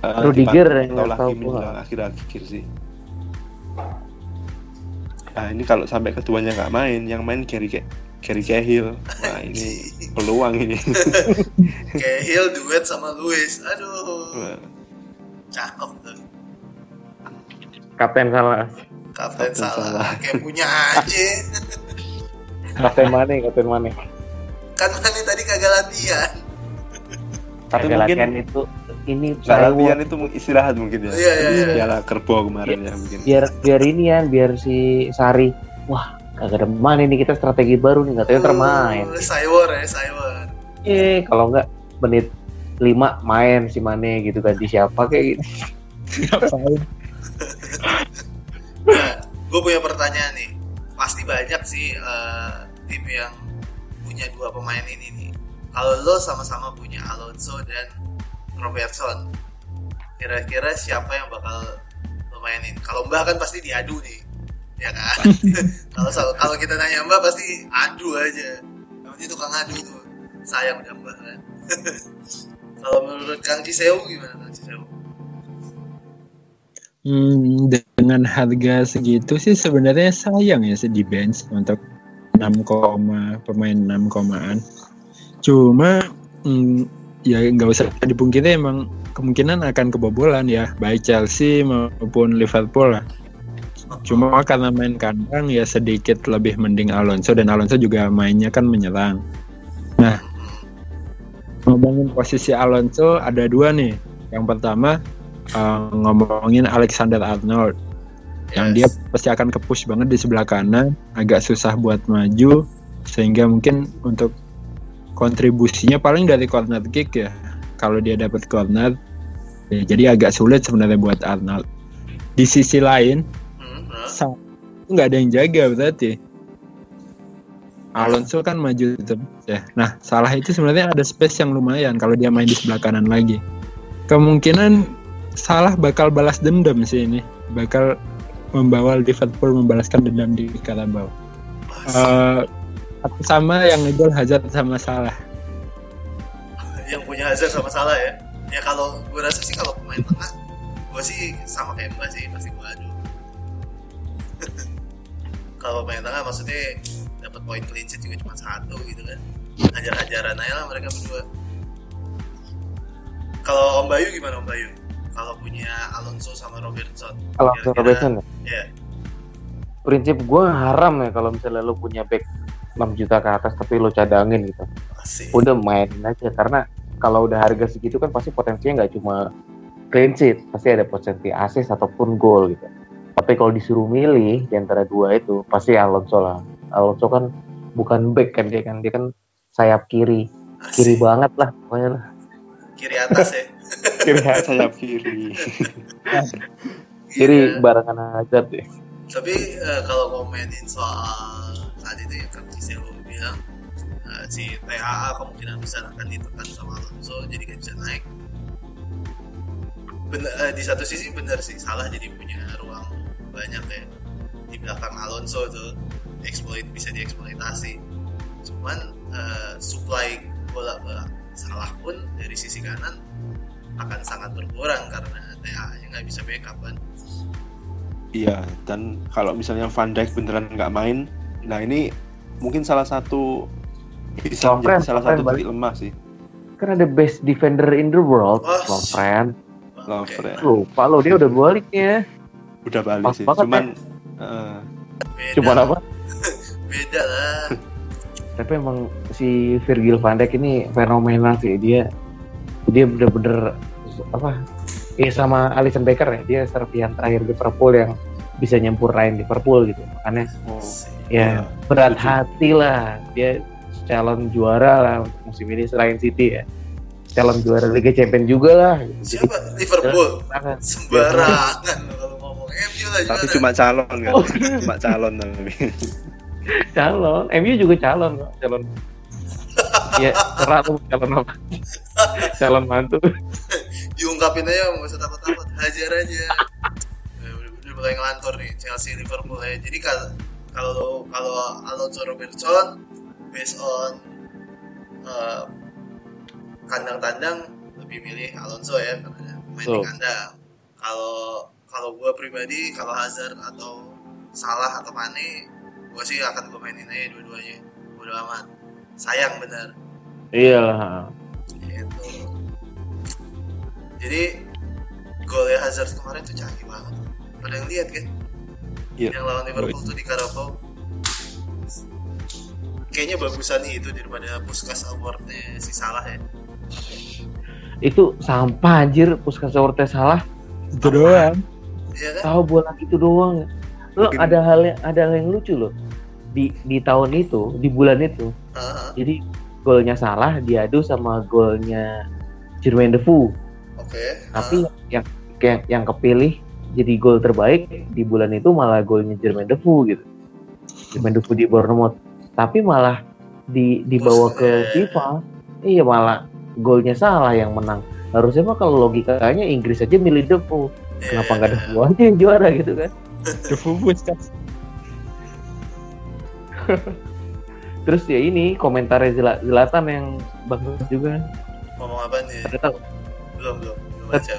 eh, Rudiger dipantau yang nggak lagi tahu menjelang akhir-akhir sih. Nah ini kalau sampai keduanya nggak main, yang main Gary Gary Cahill, wah ini peluang ini. Kayak Hill duet sama Luis. Aduh, cakep tuh. Kapten salah. Kapten Kapten salah. salah. Kayak punya aja. Kapten mana? Kapten mana? Kan Mane tadi kagak latihan. Tapi Kagak mungkin- latihan itu ini saya latihan itu istirahat mungkin ya. Iya, iya, iya. Piala kerbau kemarin ya mungkin. biar biar ini ya biar si Sari wah kagak ada mana ini kita strategi baru nih katanya termain Oh, Cywar ya, Cywar. eh kalau nggak menit 5 main si Mane gitu ganti siapa kayak gitu? Nah, gue punya pertanyaan nih. Pasti banyak sih eh, tim yang punya dua pemain ini nih. Kalau lo sama-sama punya Alonso dan Robertson, kira-kira siapa yang bakal lo mainin? Kalau Mbak kan pasti diadu nih, ya kan? Kalau kalau kita nanya Mbak pasti adu aja. Namanya tukang adu tuh. Sayang udah Mbak kan. Kalau menurut Kang Ciseu gimana Kang Ciseu? Hmm, dengan harga segitu sih sebenarnya sayang ya sih di bench untuk 6, pemain 6 komaan. Cuma hmm, ya nggak usah dipungkiri emang kemungkinan akan kebobolan ya baik Chelsea maupun Liverpool lah. Cuma karena main kandang ya sedikit lebih mending Alonso dan Alonso juga mainnya kan menyerang. Nah, ngomongin posisi Alonso ada dua nih. Yang pertama eh, ngomongin Alexander Arnold yang dia Yes. pasti akan kepush banget di sebelah kanan, agak susah buat maju sehingga mungkin untuk kontribusinya paling dari corner kick ya. Kalau dia dapat corner, ya, jadi agak sulit sebenarnya buat Arnold. Di sisi lain, Hmm. Sa- nggak ada yang jaga berarti. Alonso kan maju terus ya. Nah, salah itu sebenarnya ada space yang lumayan kalau dia main di sebelah kanan lagi. Kemungkinan salah bakal balas dendam sih ini. Bakal membawa Liverpool membalaskan dendam di Carabao. Eh, sama yang ngegol Hazard sama Salah. yang punya Hazard sama salah ya. Ya kalau gue rasa sih kalau pemain tengah gue sih sama kayak mbak sih pasti gue adu. Kalau pemain tengah maksudnya dapat poin clean sheet juga cuma satu gitu kan. Hajar-hajaran aja lah mereka berdua. Kalau Om Bayu gimana Om Bayu? Kalau punya Alonso sama Robertson Kira-kira- Robertson ya, ya prinsip gue haram ya kalau misalnya lo punya back 6 juta ke atas tapi lo cadangin gitu. Masih udah mainin aja karena kalau udah harga segitu kan pasti potensinya nggak cuma clean sheet pasti ada potensi assist ataupun gol gitu. Tapi kalau disuruh milih di antara dua itu pasti Alonso lah. Alonso kan bukan back kan dia kan dia kan sayap kiri. Kiri asik. banget lah pokoknya lah. Kiri atas ya. Kiri sayap kiri. Kiri Iya. barengan Hazard deh. Tapi eh, kalau komenin soal tadi tuh yang Kang Cisel bilang eh, si TAA kemungkinan besar akan ditekan sama Alonso jadi kan bisa naik. Bener, eh, di satu sisi benar sih salah jadi punya ruang banyak ya. Di belakang Alonso tuh exploit bisa dieksploitasi. Cuman eh, supply bola bola salah pun dari sisi kanan akan sangat berkurang karena TAA nya nggak bisa backup kan. Iya, dan kalau misalnya Van Dijk beneran nggak main, nah ini mungkin salah satu bisa Lovren, menjadi salah satu balik. titik lemah sih. kan ada best defender in the world Oh, Lovren Lovren. lupa lo dia udah baliknya. Udah balik Pas sih, banget cuman eh, beda. Cuma apa? Beda lah. Tapi emang si Virgil van Dijk ini fenomenal sih. Dia dia bener-bener apa ya sama Alisson Becker ya. Dia serpihan terakhir Liverpool yang bisa nyampur Ryan Liverpool gitu. Makanya oh, ya Iya, berat setuju. hati lah. Dia calon juara lah untuk musim ini selain City ya. Calon juara Liga Champions juga lah. Siapa? Liverpool? sangat sembarangan kalau ngomong. MU lah tapi cuma calon kan, Oh. cuma calon tapi. calon. MU juga calon kok. Calon. Ya terang calon apa? Calon mantu. Diungkapin aja nggak usah takut-takut. Hajar aja. Eh, bener-bener mulai ngelantur nih Chelsea Liverpool ya. Jadi kalau kalau kalau Alonso Robertson based on eh, kandang tandang lebih milih Alonso ya karena main di Betul. kandang. Kalau kalau gue pribadi kalau Hazard atau Salah atau Mane gue sih akan gue mainin aja dua-duanya. Bodo amat. Sayang bener Iyalah. gitu. Jadi golnya Hazard kemarin tuh canggih banget. Pada yang lihat kan Iya. yang lawan Liverpool tuh di Carabao kayaknya bagusan itu daripada Puskas Awardnya si Salah ya Itu sampah anjir Puskas Orte salah. Itu doang. iya kan Tahu bola itu doang. Lo Mungkin- ada hal yang ada hal yang lucu loh. Di di tahun itu, di bulan itu. Ah, Jadi golnya salah diadu sama golnya Jermaine Defoe. oke Tapi yang yang yang kepilih jadi gol terbaik di bulan itu malah golnya Jermaine Defoe gitu. Jermaine Defoe di Bournemouth. Tapi malah di dibawa ke. FIFA, iya malah golnya salah yang menang. Harusnya mah kalau logikanya Inggris aja milih Defoe. Kenapa nggak Defoe aja yang juara gitu kan? The Fubus kan. Terus ya ini komentarnya Zila- Zlatan yang bagus juga. ngomong apa nih belum belum belum baca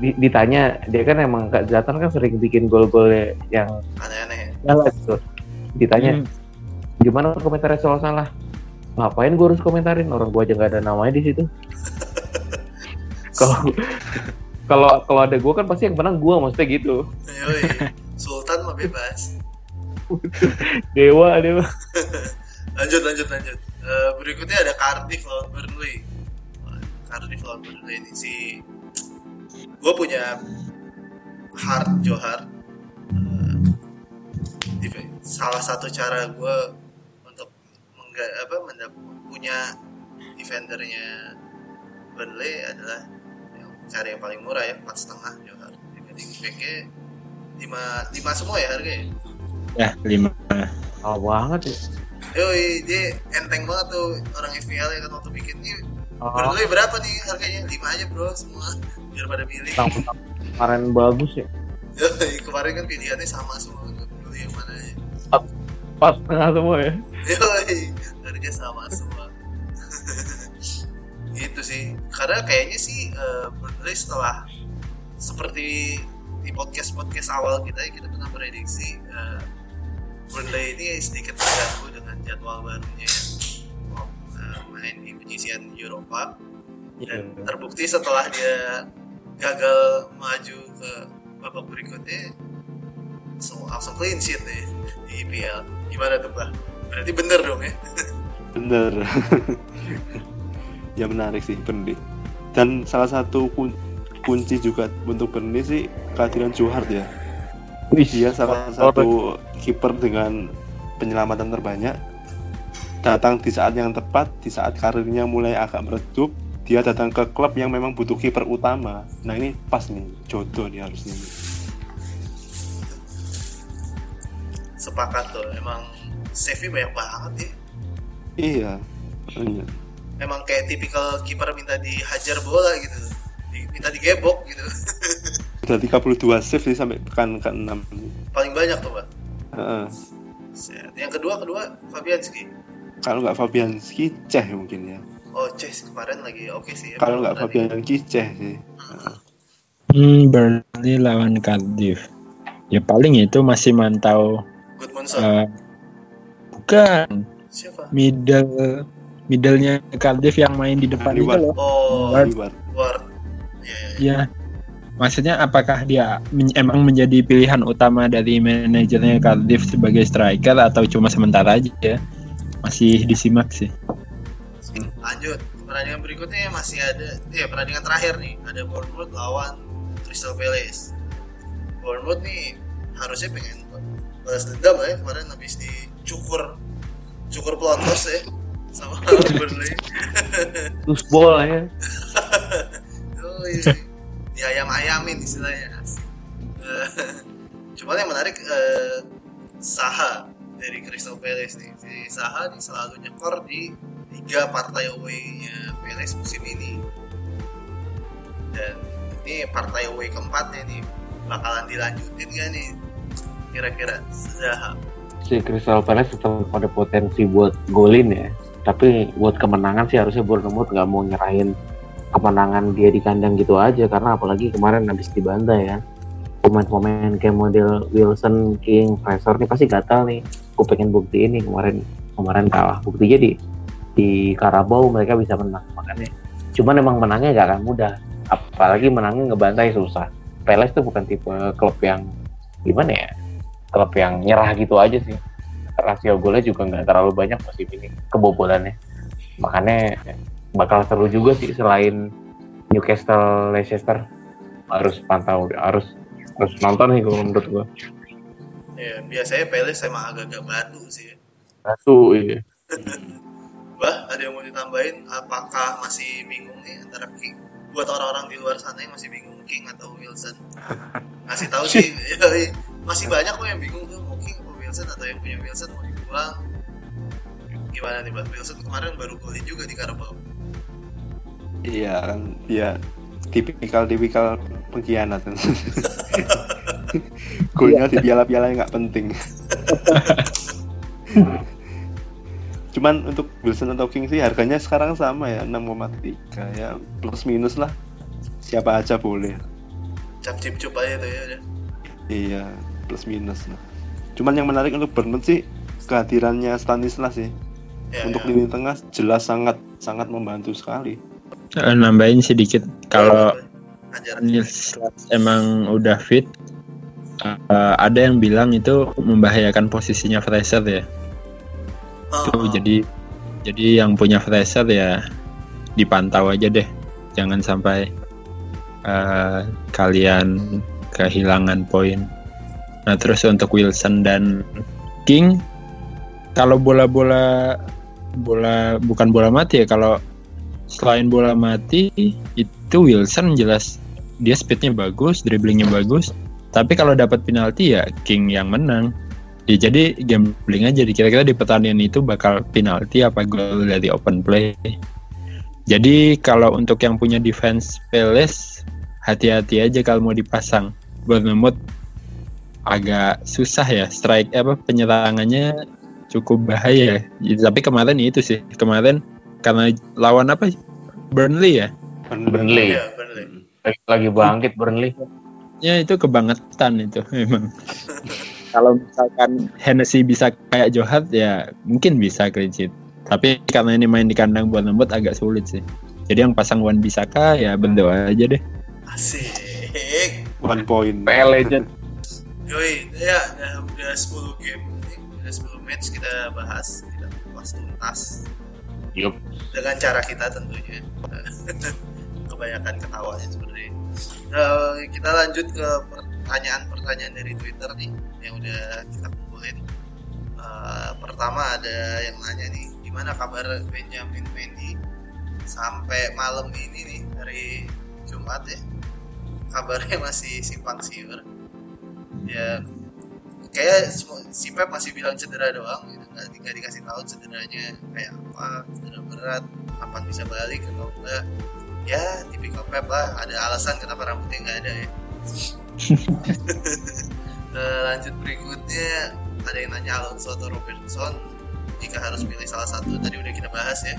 ditanya dia kan emang Kak Zlatan kan sering bikin gol-gol yang aneh-aneh ya. salah gitu. Ditanya Hmm. gimana komentarnya soal salah? Ngapain gue harus komentarin orang gue aja nggak ada namanya di situ. Kalau kalau kalau ada gue kan pasti yang menang gue maksudnya gitu. Yoi, Sultan mah bebas Dewa dewa. lanjut lanjut lanjut Eh, berikutnya ada Cardiff lawan Burnley Cardiff lawan Burnley ini si gue punya Hart Johar Eh, di- salah satu cara gue untuk mengga, apa mendap- punya defendernya Burnley adalah yang cari yang paling murah ya empat setengah Johar dibanding backnya lima lima semua ya harganya Ya, lima. Oh banget ya. Yoi, dia enteng banget tuh orang FPL ya kan waktu bikin ini Oh, Burnley berapa nih harganya? 5 aja bro semua. Biar pada milih. Mentang-mentang kemarin bagus ya. Kemarin kan pilihannya sama semua. Nggak peduli yang mana aja. Pas tengah semua ya. Yoi, harga sama semua. Gitu sih. Karena kayaknya sih eh, Burnley setelah Seperti di podcast-podcast awal kita kita pernah prediksi eh, Burnley ini sedikit terganggu dengan jadwal barunya oh, eh, main di penyisian Eropa dan terbukti setelah dia gagal maju ke babak berikutnya so, langsung clean sheet nih di IPL gimana tuh Bah? berarti bener dong ya Bener. ya menarik sih Burnley. Dan salah satu kun- kunci juga untuk Burnley sih kehadiran Johar ya. Wih, Dia salah satu kiper dengan penyelamatan terbanyak. Datang di saat yang tepat, di saat karirnya mulai agak meredup, dia datang ke klub yang memang butuh kiper utama. Nah ini pas nih, jodoh nih harusnya. sepakat tuh emang save banyak banget ya Iya. Iya. emang kayak tipikal kiper minta dihajar bola gitu minta digebok gitu Udah 32 save sih sampai pekan ke-6 paling banyak tuh Pak Heeh. Set. yang kedua kedua Fabianski Kalau nggak Fabianski, Ceh mungkin ya. oh Chase kemarin lagi oke sih ya, Kalau nggak. Fabianski, Ceh sih. Hmm, Burnley lawan Cardiff. Ya paling itu masih mantau Good Monson eh, bukan siapa middle middlenya Cardiff yang main di depan itu Liwat. loh. oh Ward. Liwat. Ward Iya, iya, iya. Ya. Maksudnya apakah dia men- emang menjadi pilihan utama dari manajernya Cardiff sebagai striker atau cuma sementara aja ya? Masih disimak sih. lanjut pertandingan berikutnya masih ada ya pertandingan terakhir nih ada Bournemouth lawan Crystal Palace Bournemouth nih harusnya pengen balas dendam ya kemarin habis dicukur cukur pelontos ya sama Burnley terus bola ya. Oh, iya. di ayam ayamin istilahnya. Eh, cuman yang menarik eh, Saha dari Crystal Palace nih. Si Saha nih selalu nyekor di tiga partai away-nya Palace musim ini. Dan ini partai away keempatnya nih. Bakalan dilanjutin gak nih? Kira-kira Zaha. Si Crystal Palace tetap ada potensi buat golin ya. Tapi buat kemenangan sih harusnya Bournemouth nggak mau nyerahin kemenangan dia di kandang gitu aja. Karena apalagi kemarin habis dibantai ya. Pemain-pemain kayak model Wilson, King, Fraser nih pasti gatal nih aku pengen bukti ini kemarin kemarin kalah. Buktinya di di Karabau mereka bisa menang makanya. Cuman emang menangnya gak akan mudah. Apalagi menangnya ngebantai susah. Palace tuh bukan tipe klub yang gimana ya klub yang nyerah gitu aja sih. Rasio golnya juga nggak terlalu banyak musim ini kebobolannya. Makanya bakal seru juga sih selain Newcastle Leicester harus pantau harus harus nonton nih kalau menurut gua ya biasanya Palace emang agak-agak batu sih satu iya Bah, ada yang mau ditambahin? Apakah masih bingung nih antara King? Buat orang-orang di luar sana yang masih bingung King atau Wilson. Ngasih tahu sih, yoi. masih banyak kok yang bingung tuh mau King atau Wilson atau yang punya Wilson mau dibuang. Gimana nih, Bang? Wilson kemarin baru golin juga di Carabao. Iya kan dia tipikal-tipikal pengkhianat kan. Golnya di piala-piala yang nggak penting. Cuman untuk Wilson atau King sih harganya sekarang sama ya 6,3 ya plus minus lah. Siapa aja boleh. Cap cip cup aja tuh ya udah. Iya plus minus lah. Cuman yang menarik untuk Bournemouth sih kehadirannya Stanislas sih. Ya, untuk ya. lini tengah jelas sangat sangat membantu sekali. Eh, nambahin sedikit kalau. Nils emang udah fit eh, ada yang bilang itu membahayakan posisinya Fraser ya. Oh, tuh oh. jadi jadi yang punya Fraser ya dipantau aja deh. Jangan sampai eh, kalian kehilangan poin. Nah terus untuk Wilson dan King kalau bola-bola bola bukan bola mati ya kalau selain bola mati itu Wilson jelas dia speednya bagus dribblingnya bagus tapi kalau dapat penalti ya King yang menang Ya, jadi gambling aja di kira-kira di pertandingan itu bakal penalti apa gol dari open play. Jadi kalau untuk yang punya defense Palace hati-hati aja kalau mau dipasang. Bournemouth agak susah ya strike apa penyerangannya cukup bahaya. Ya, tapi kemarin itu sih kemarin karena lawan apa Burnley ya. Burnley Iya, bener. lagi, lagi bangkit Burnley Ya itu kebangetan itu memang. Kalau misalkan Hennessy bisa kayak Johat ya mungkin bisa sheet. Tapi karena ini main di kandang buat lembut agak sulit sih. Jadi yang pasang Wan Bisaka ya berdoa aja deh. Asik. One point. PL Legend Yoi, ya udah, udah 10 game udah 10 match kita bahas, kita kupas tuntas Yup. dengan cara kita tentunya. Kebanyakan ketawanya sebenarnya. Nah, kita lanjut ke pertanyaan-pertanyaan dari Twitter nih yang udah kita kumpulin. Eh, pertama ada yang nanya nih, gimana kabar Benjamin Mendy sampai malam ini nih dari Jumat ya? Kabarnya masih simpang siur ya kayak si Pep masih bilang cedera doang gitu nggak, nggak dikasih tahu cederanya kayak apa cedera berat kapan bisa balik atau enggak ya tipikal Pep lah. Ada alasan kenapa rambutnya nggak ada ya. Eh, lanjut berikutnya ada yang nanya Alonso atau Robertson? Jika harus pilih salah satu tadi udah kita bahas ya.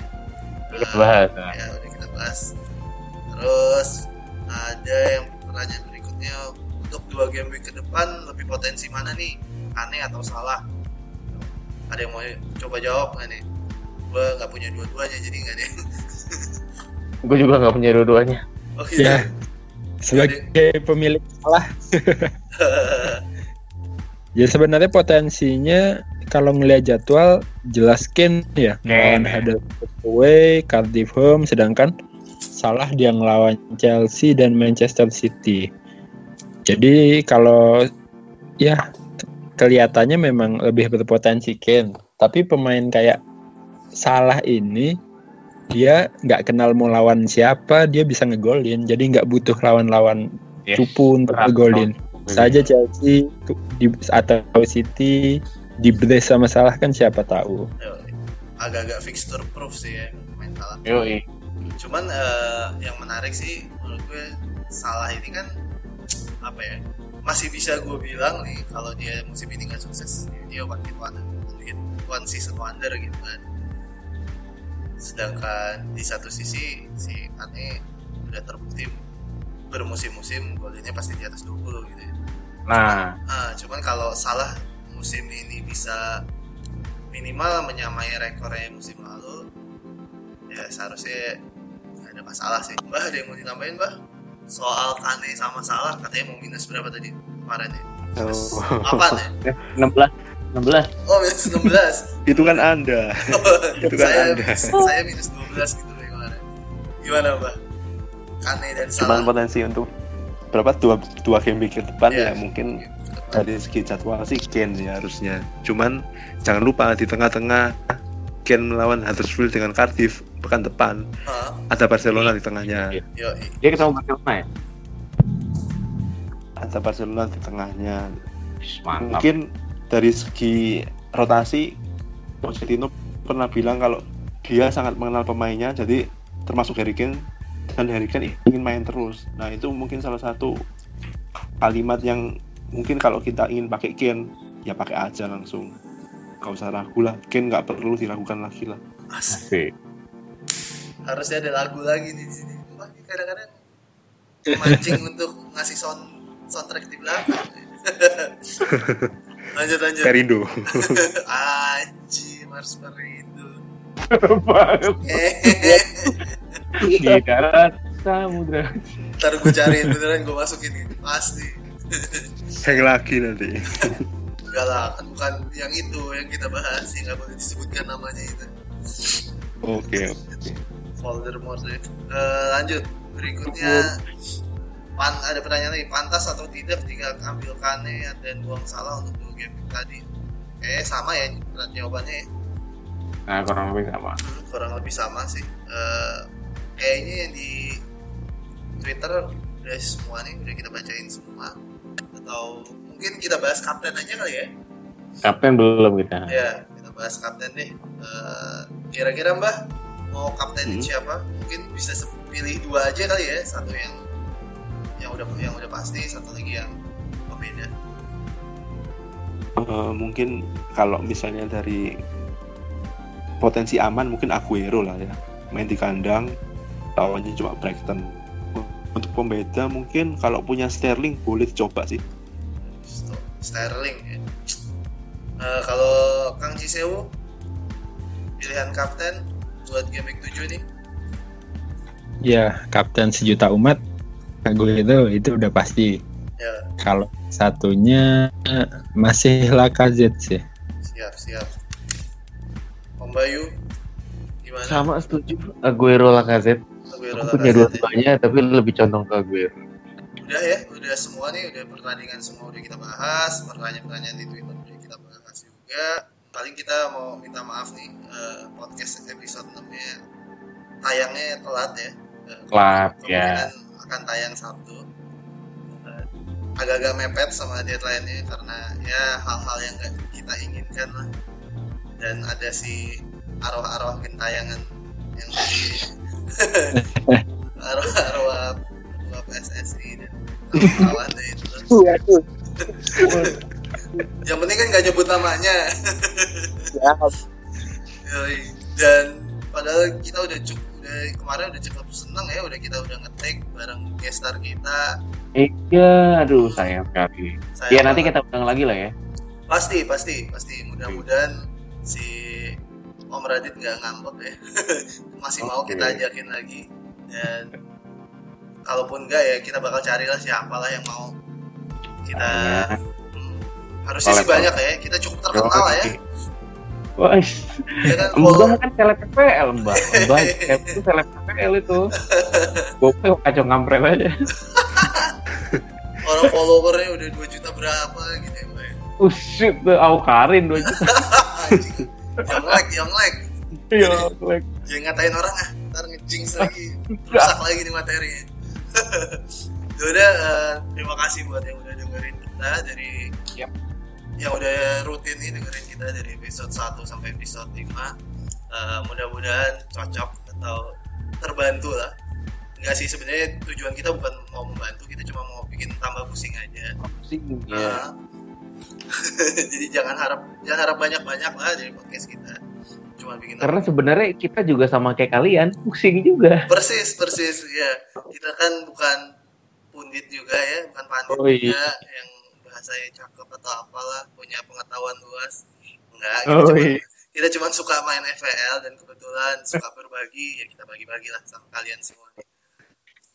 Udah bahas, nah. ya udah kita bahas. Terus ada yang pertanyaan berikutnya untuk dua game week ke depan lebih potensi mana nih? Aneh atau salah? Ada yang mau coba jawab nggak nih? Gue nggak punya dua-duanya jadi nggak deh gue juga nggak punya dua-duanya oh gitu Ya. Sebagai pemilik salah ya sebenarnya potensinya kalau ngelihat jadwal jelas Kane ya ya. Huddersfield away, Cardiff home, sedangkan Salah dia ngelawan Chelsea dan Manchester City. Jadi kalau ya kelihatannya memang lebih berpotensi Kane, tapi pemain kayak Salah ini dia nggak kenal mau lawan siapa, dia bisa ngegolin. Jadi nggak butuh lawan-lawan Yes. cupu untuk ngegolin. Saja Chelsea di, atau City di brace sama Salah kan siapa tahu. agak-agak fixture proof sih ya main salah Yoi. cuman eh, yang menarik sih menurut gue salah ini kan apa ya masih bisa gue bilang nih kalau dia musim ini nggak sukses dia one hit one, one hit one season wonder gitu kan sedangkan di satu sisi si Kane udah terbukti bermusim-musim golnya pasti di atas 20 gitu ya Nah, Ah, cuman kalau salah musim ini bisa minimal menyamai rekornya musim lalu, ya seharusnya nggak ada masalah sih. Mbah ada yang mau ditambahin, Mbah? Soal Kane sama Salah katanya mau minus berapa tadi kemarin ya? Minus Oh. apa ya? 16 16 Oh minus 16 Itu kan Anda. Itu kan saya, Anda. saya minus 12 gitu kemarin Gimana Mbah? Kane dan Cuman Salah potensi untuk berapa dua dua game week ke depan Iya. ya mungkin dari segi jadwal sih Ken ya harusnya. Cuman jangan lupa di tengah-tengah Ken melawan Huddersfield dengan Cardiff pekan depan Ah, ada Barcelona di tengahnya. Iya. yo, Dia ketemu Barcelona ya? Ada Barcelona di tengahnya. Wis, Mantap. Mungkin dari segi rotasi Pochettino pernah bilang kalau dia sangat mengenal pemainnya jadi termasuk Harry Kane dan Harry Kane ingin main terus. Nah, itu mungkin salah satu kalimat yang mungkin kalau kita ingin pakai Kane ya pakai aja langsung. Gak usah ragu lah, Kane nggak perlu diragukan lagi lah. asik. Harusnya ada lagu lagi nih di sini. Kadang-kadang mancing untuk ngasih sound soundtrack di belakang. lanjut lanjut. Perindo. Anji, Mars Perindo. Di darat samudra. Ntar gue cariin beneran gue masukin nih. Pasti. Hang lagi nanti. Enggak lah, kan bukan yang itu yang kita bahas yang nggak boleh disebutkan namanya itu. Oke, oke. Voldemort ya. Eh, lanjut berikutnya pan ada pertanyaan lagi pantas atau tidak jika ambil Kane dan buang salah untuk game tadi eh sama ya berat jawabannya ya. Nah, kurang lebih sama. kurang lebih sama sih Eh, kayaknya yang di Twitter udah semua nih udah kita bacain semua atau mungkin kita bahas kapten aja kali ya Kapten belum kita. ya kita bahas kapten deh Eh, kira-kira mbah mau kaptenin Hmm. siapa mungkin bisa pilih dua aja kali ya satu yang yang udah yang udah pasti satu lagi yang berbeda Eh, mungkin kalau misalnya dari potensi aman mungkin Aguero lah ya main di kandang lawannya cuma Brighton untuk pembeda mungkin kalau punya Sterling boleh dicoba sih Sterling ya Eh, kalau Kang Cisewu pilihan kapten buat game week 7 nih Ya, kapten sejuta umat. Gue itu itu udah pasti. Ya Kalau satunya masih Lacazette sih. siap siap Om Bayu gimana Sama setuju. Aguero Lacazette. Aguero Aku punya Lacazette ya? dua-duanya tapi lebih condong ke Aguero. udah ya udah semua nih udah pertandingan semua udah kita bahas pertanyaan-pertanyaan di Twitter udah kita bahas juga paling kita mau minta maaf nih eh, podcast episode 6 nya tayangnya telat ya Eh, Telat, kemungkinan akan tayang Sabtu agak-agak mepet sama deadline-nya karena ya hal-hal yang gak kita inginkan lah. Dan ada si arwah-arwah gentayangan yang dari arwah-arwah ketua PSSI dan kawan-kawannya itu. Yang penting kan gak nyebut namanya. Yoi. dan padahal kita udah cukup udah kemarin udah cukup seneng ya udah kita udah ngetek bareng gestar kita. Iya, aduh sayang sekali. Sayang Ya nanti kita undang lagi lah ya. pasti pasti pasti. Mudah-mudahan si Om Radit nggak ngambek ya. Masih mau Oke. kita ajakin lagi. Dan kalaupun enggak ya kita bakal carilah siapa lah yang mau kita Ya. hmm, harusnya sih banyak ya. Kita cukup terkenal lah ya Wah, ya kan kan seleb PPL Mbak. Mbak itu seleb PPL itu. Gue kacau ngampret aja. orang followernya udah 2 juta berapa gitu ya Mbak ya. Oh shit, tuh Aukarin 2 juta. Yang like yang like Iya, like. jangan ngatain orang ah ntar ngejinx lagi rusak lagi nih materinya Yaudah, eh, terima kasih buat yang udah dengerin kita dari Yap. Yang udah rutin nih dengerin kita dari episode 1 sampai episode 5 Eh, mudah-mudahan cocok atau terbantu lah. Enggak sih sebenarnya tujuan kita bukan mau membantu kita cuma mau bikin tambah pusing aja. Pusing ya. Jadi jangan harap jangan harap banyak banyak lah dari podcast kita. Cuma bikin Karena sebenarnya kita juga sama kayak kalian, pusing juga. persis persis ya kita kan bukan pundit juga ya bukan pandit Oh, iya. juga yang bahasanya cakep atau apalah punya pengetahuan luas. Enggak kita Oh, cuma iya. kita cuma suka main FPL dan kebetulan suka berbagi ya kita bagi-bagi lah sama kalian semua.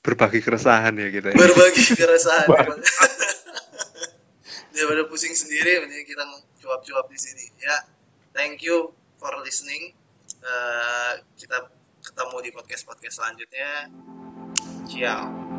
Berbagi keresahan ya kita. ya. berbagi keresahan daripada pusing sendiri mending kita cuap-cuap di sini. Ya thank you for listening. Eh, kita ketemu di podcast podcast selanjutnya. Ciao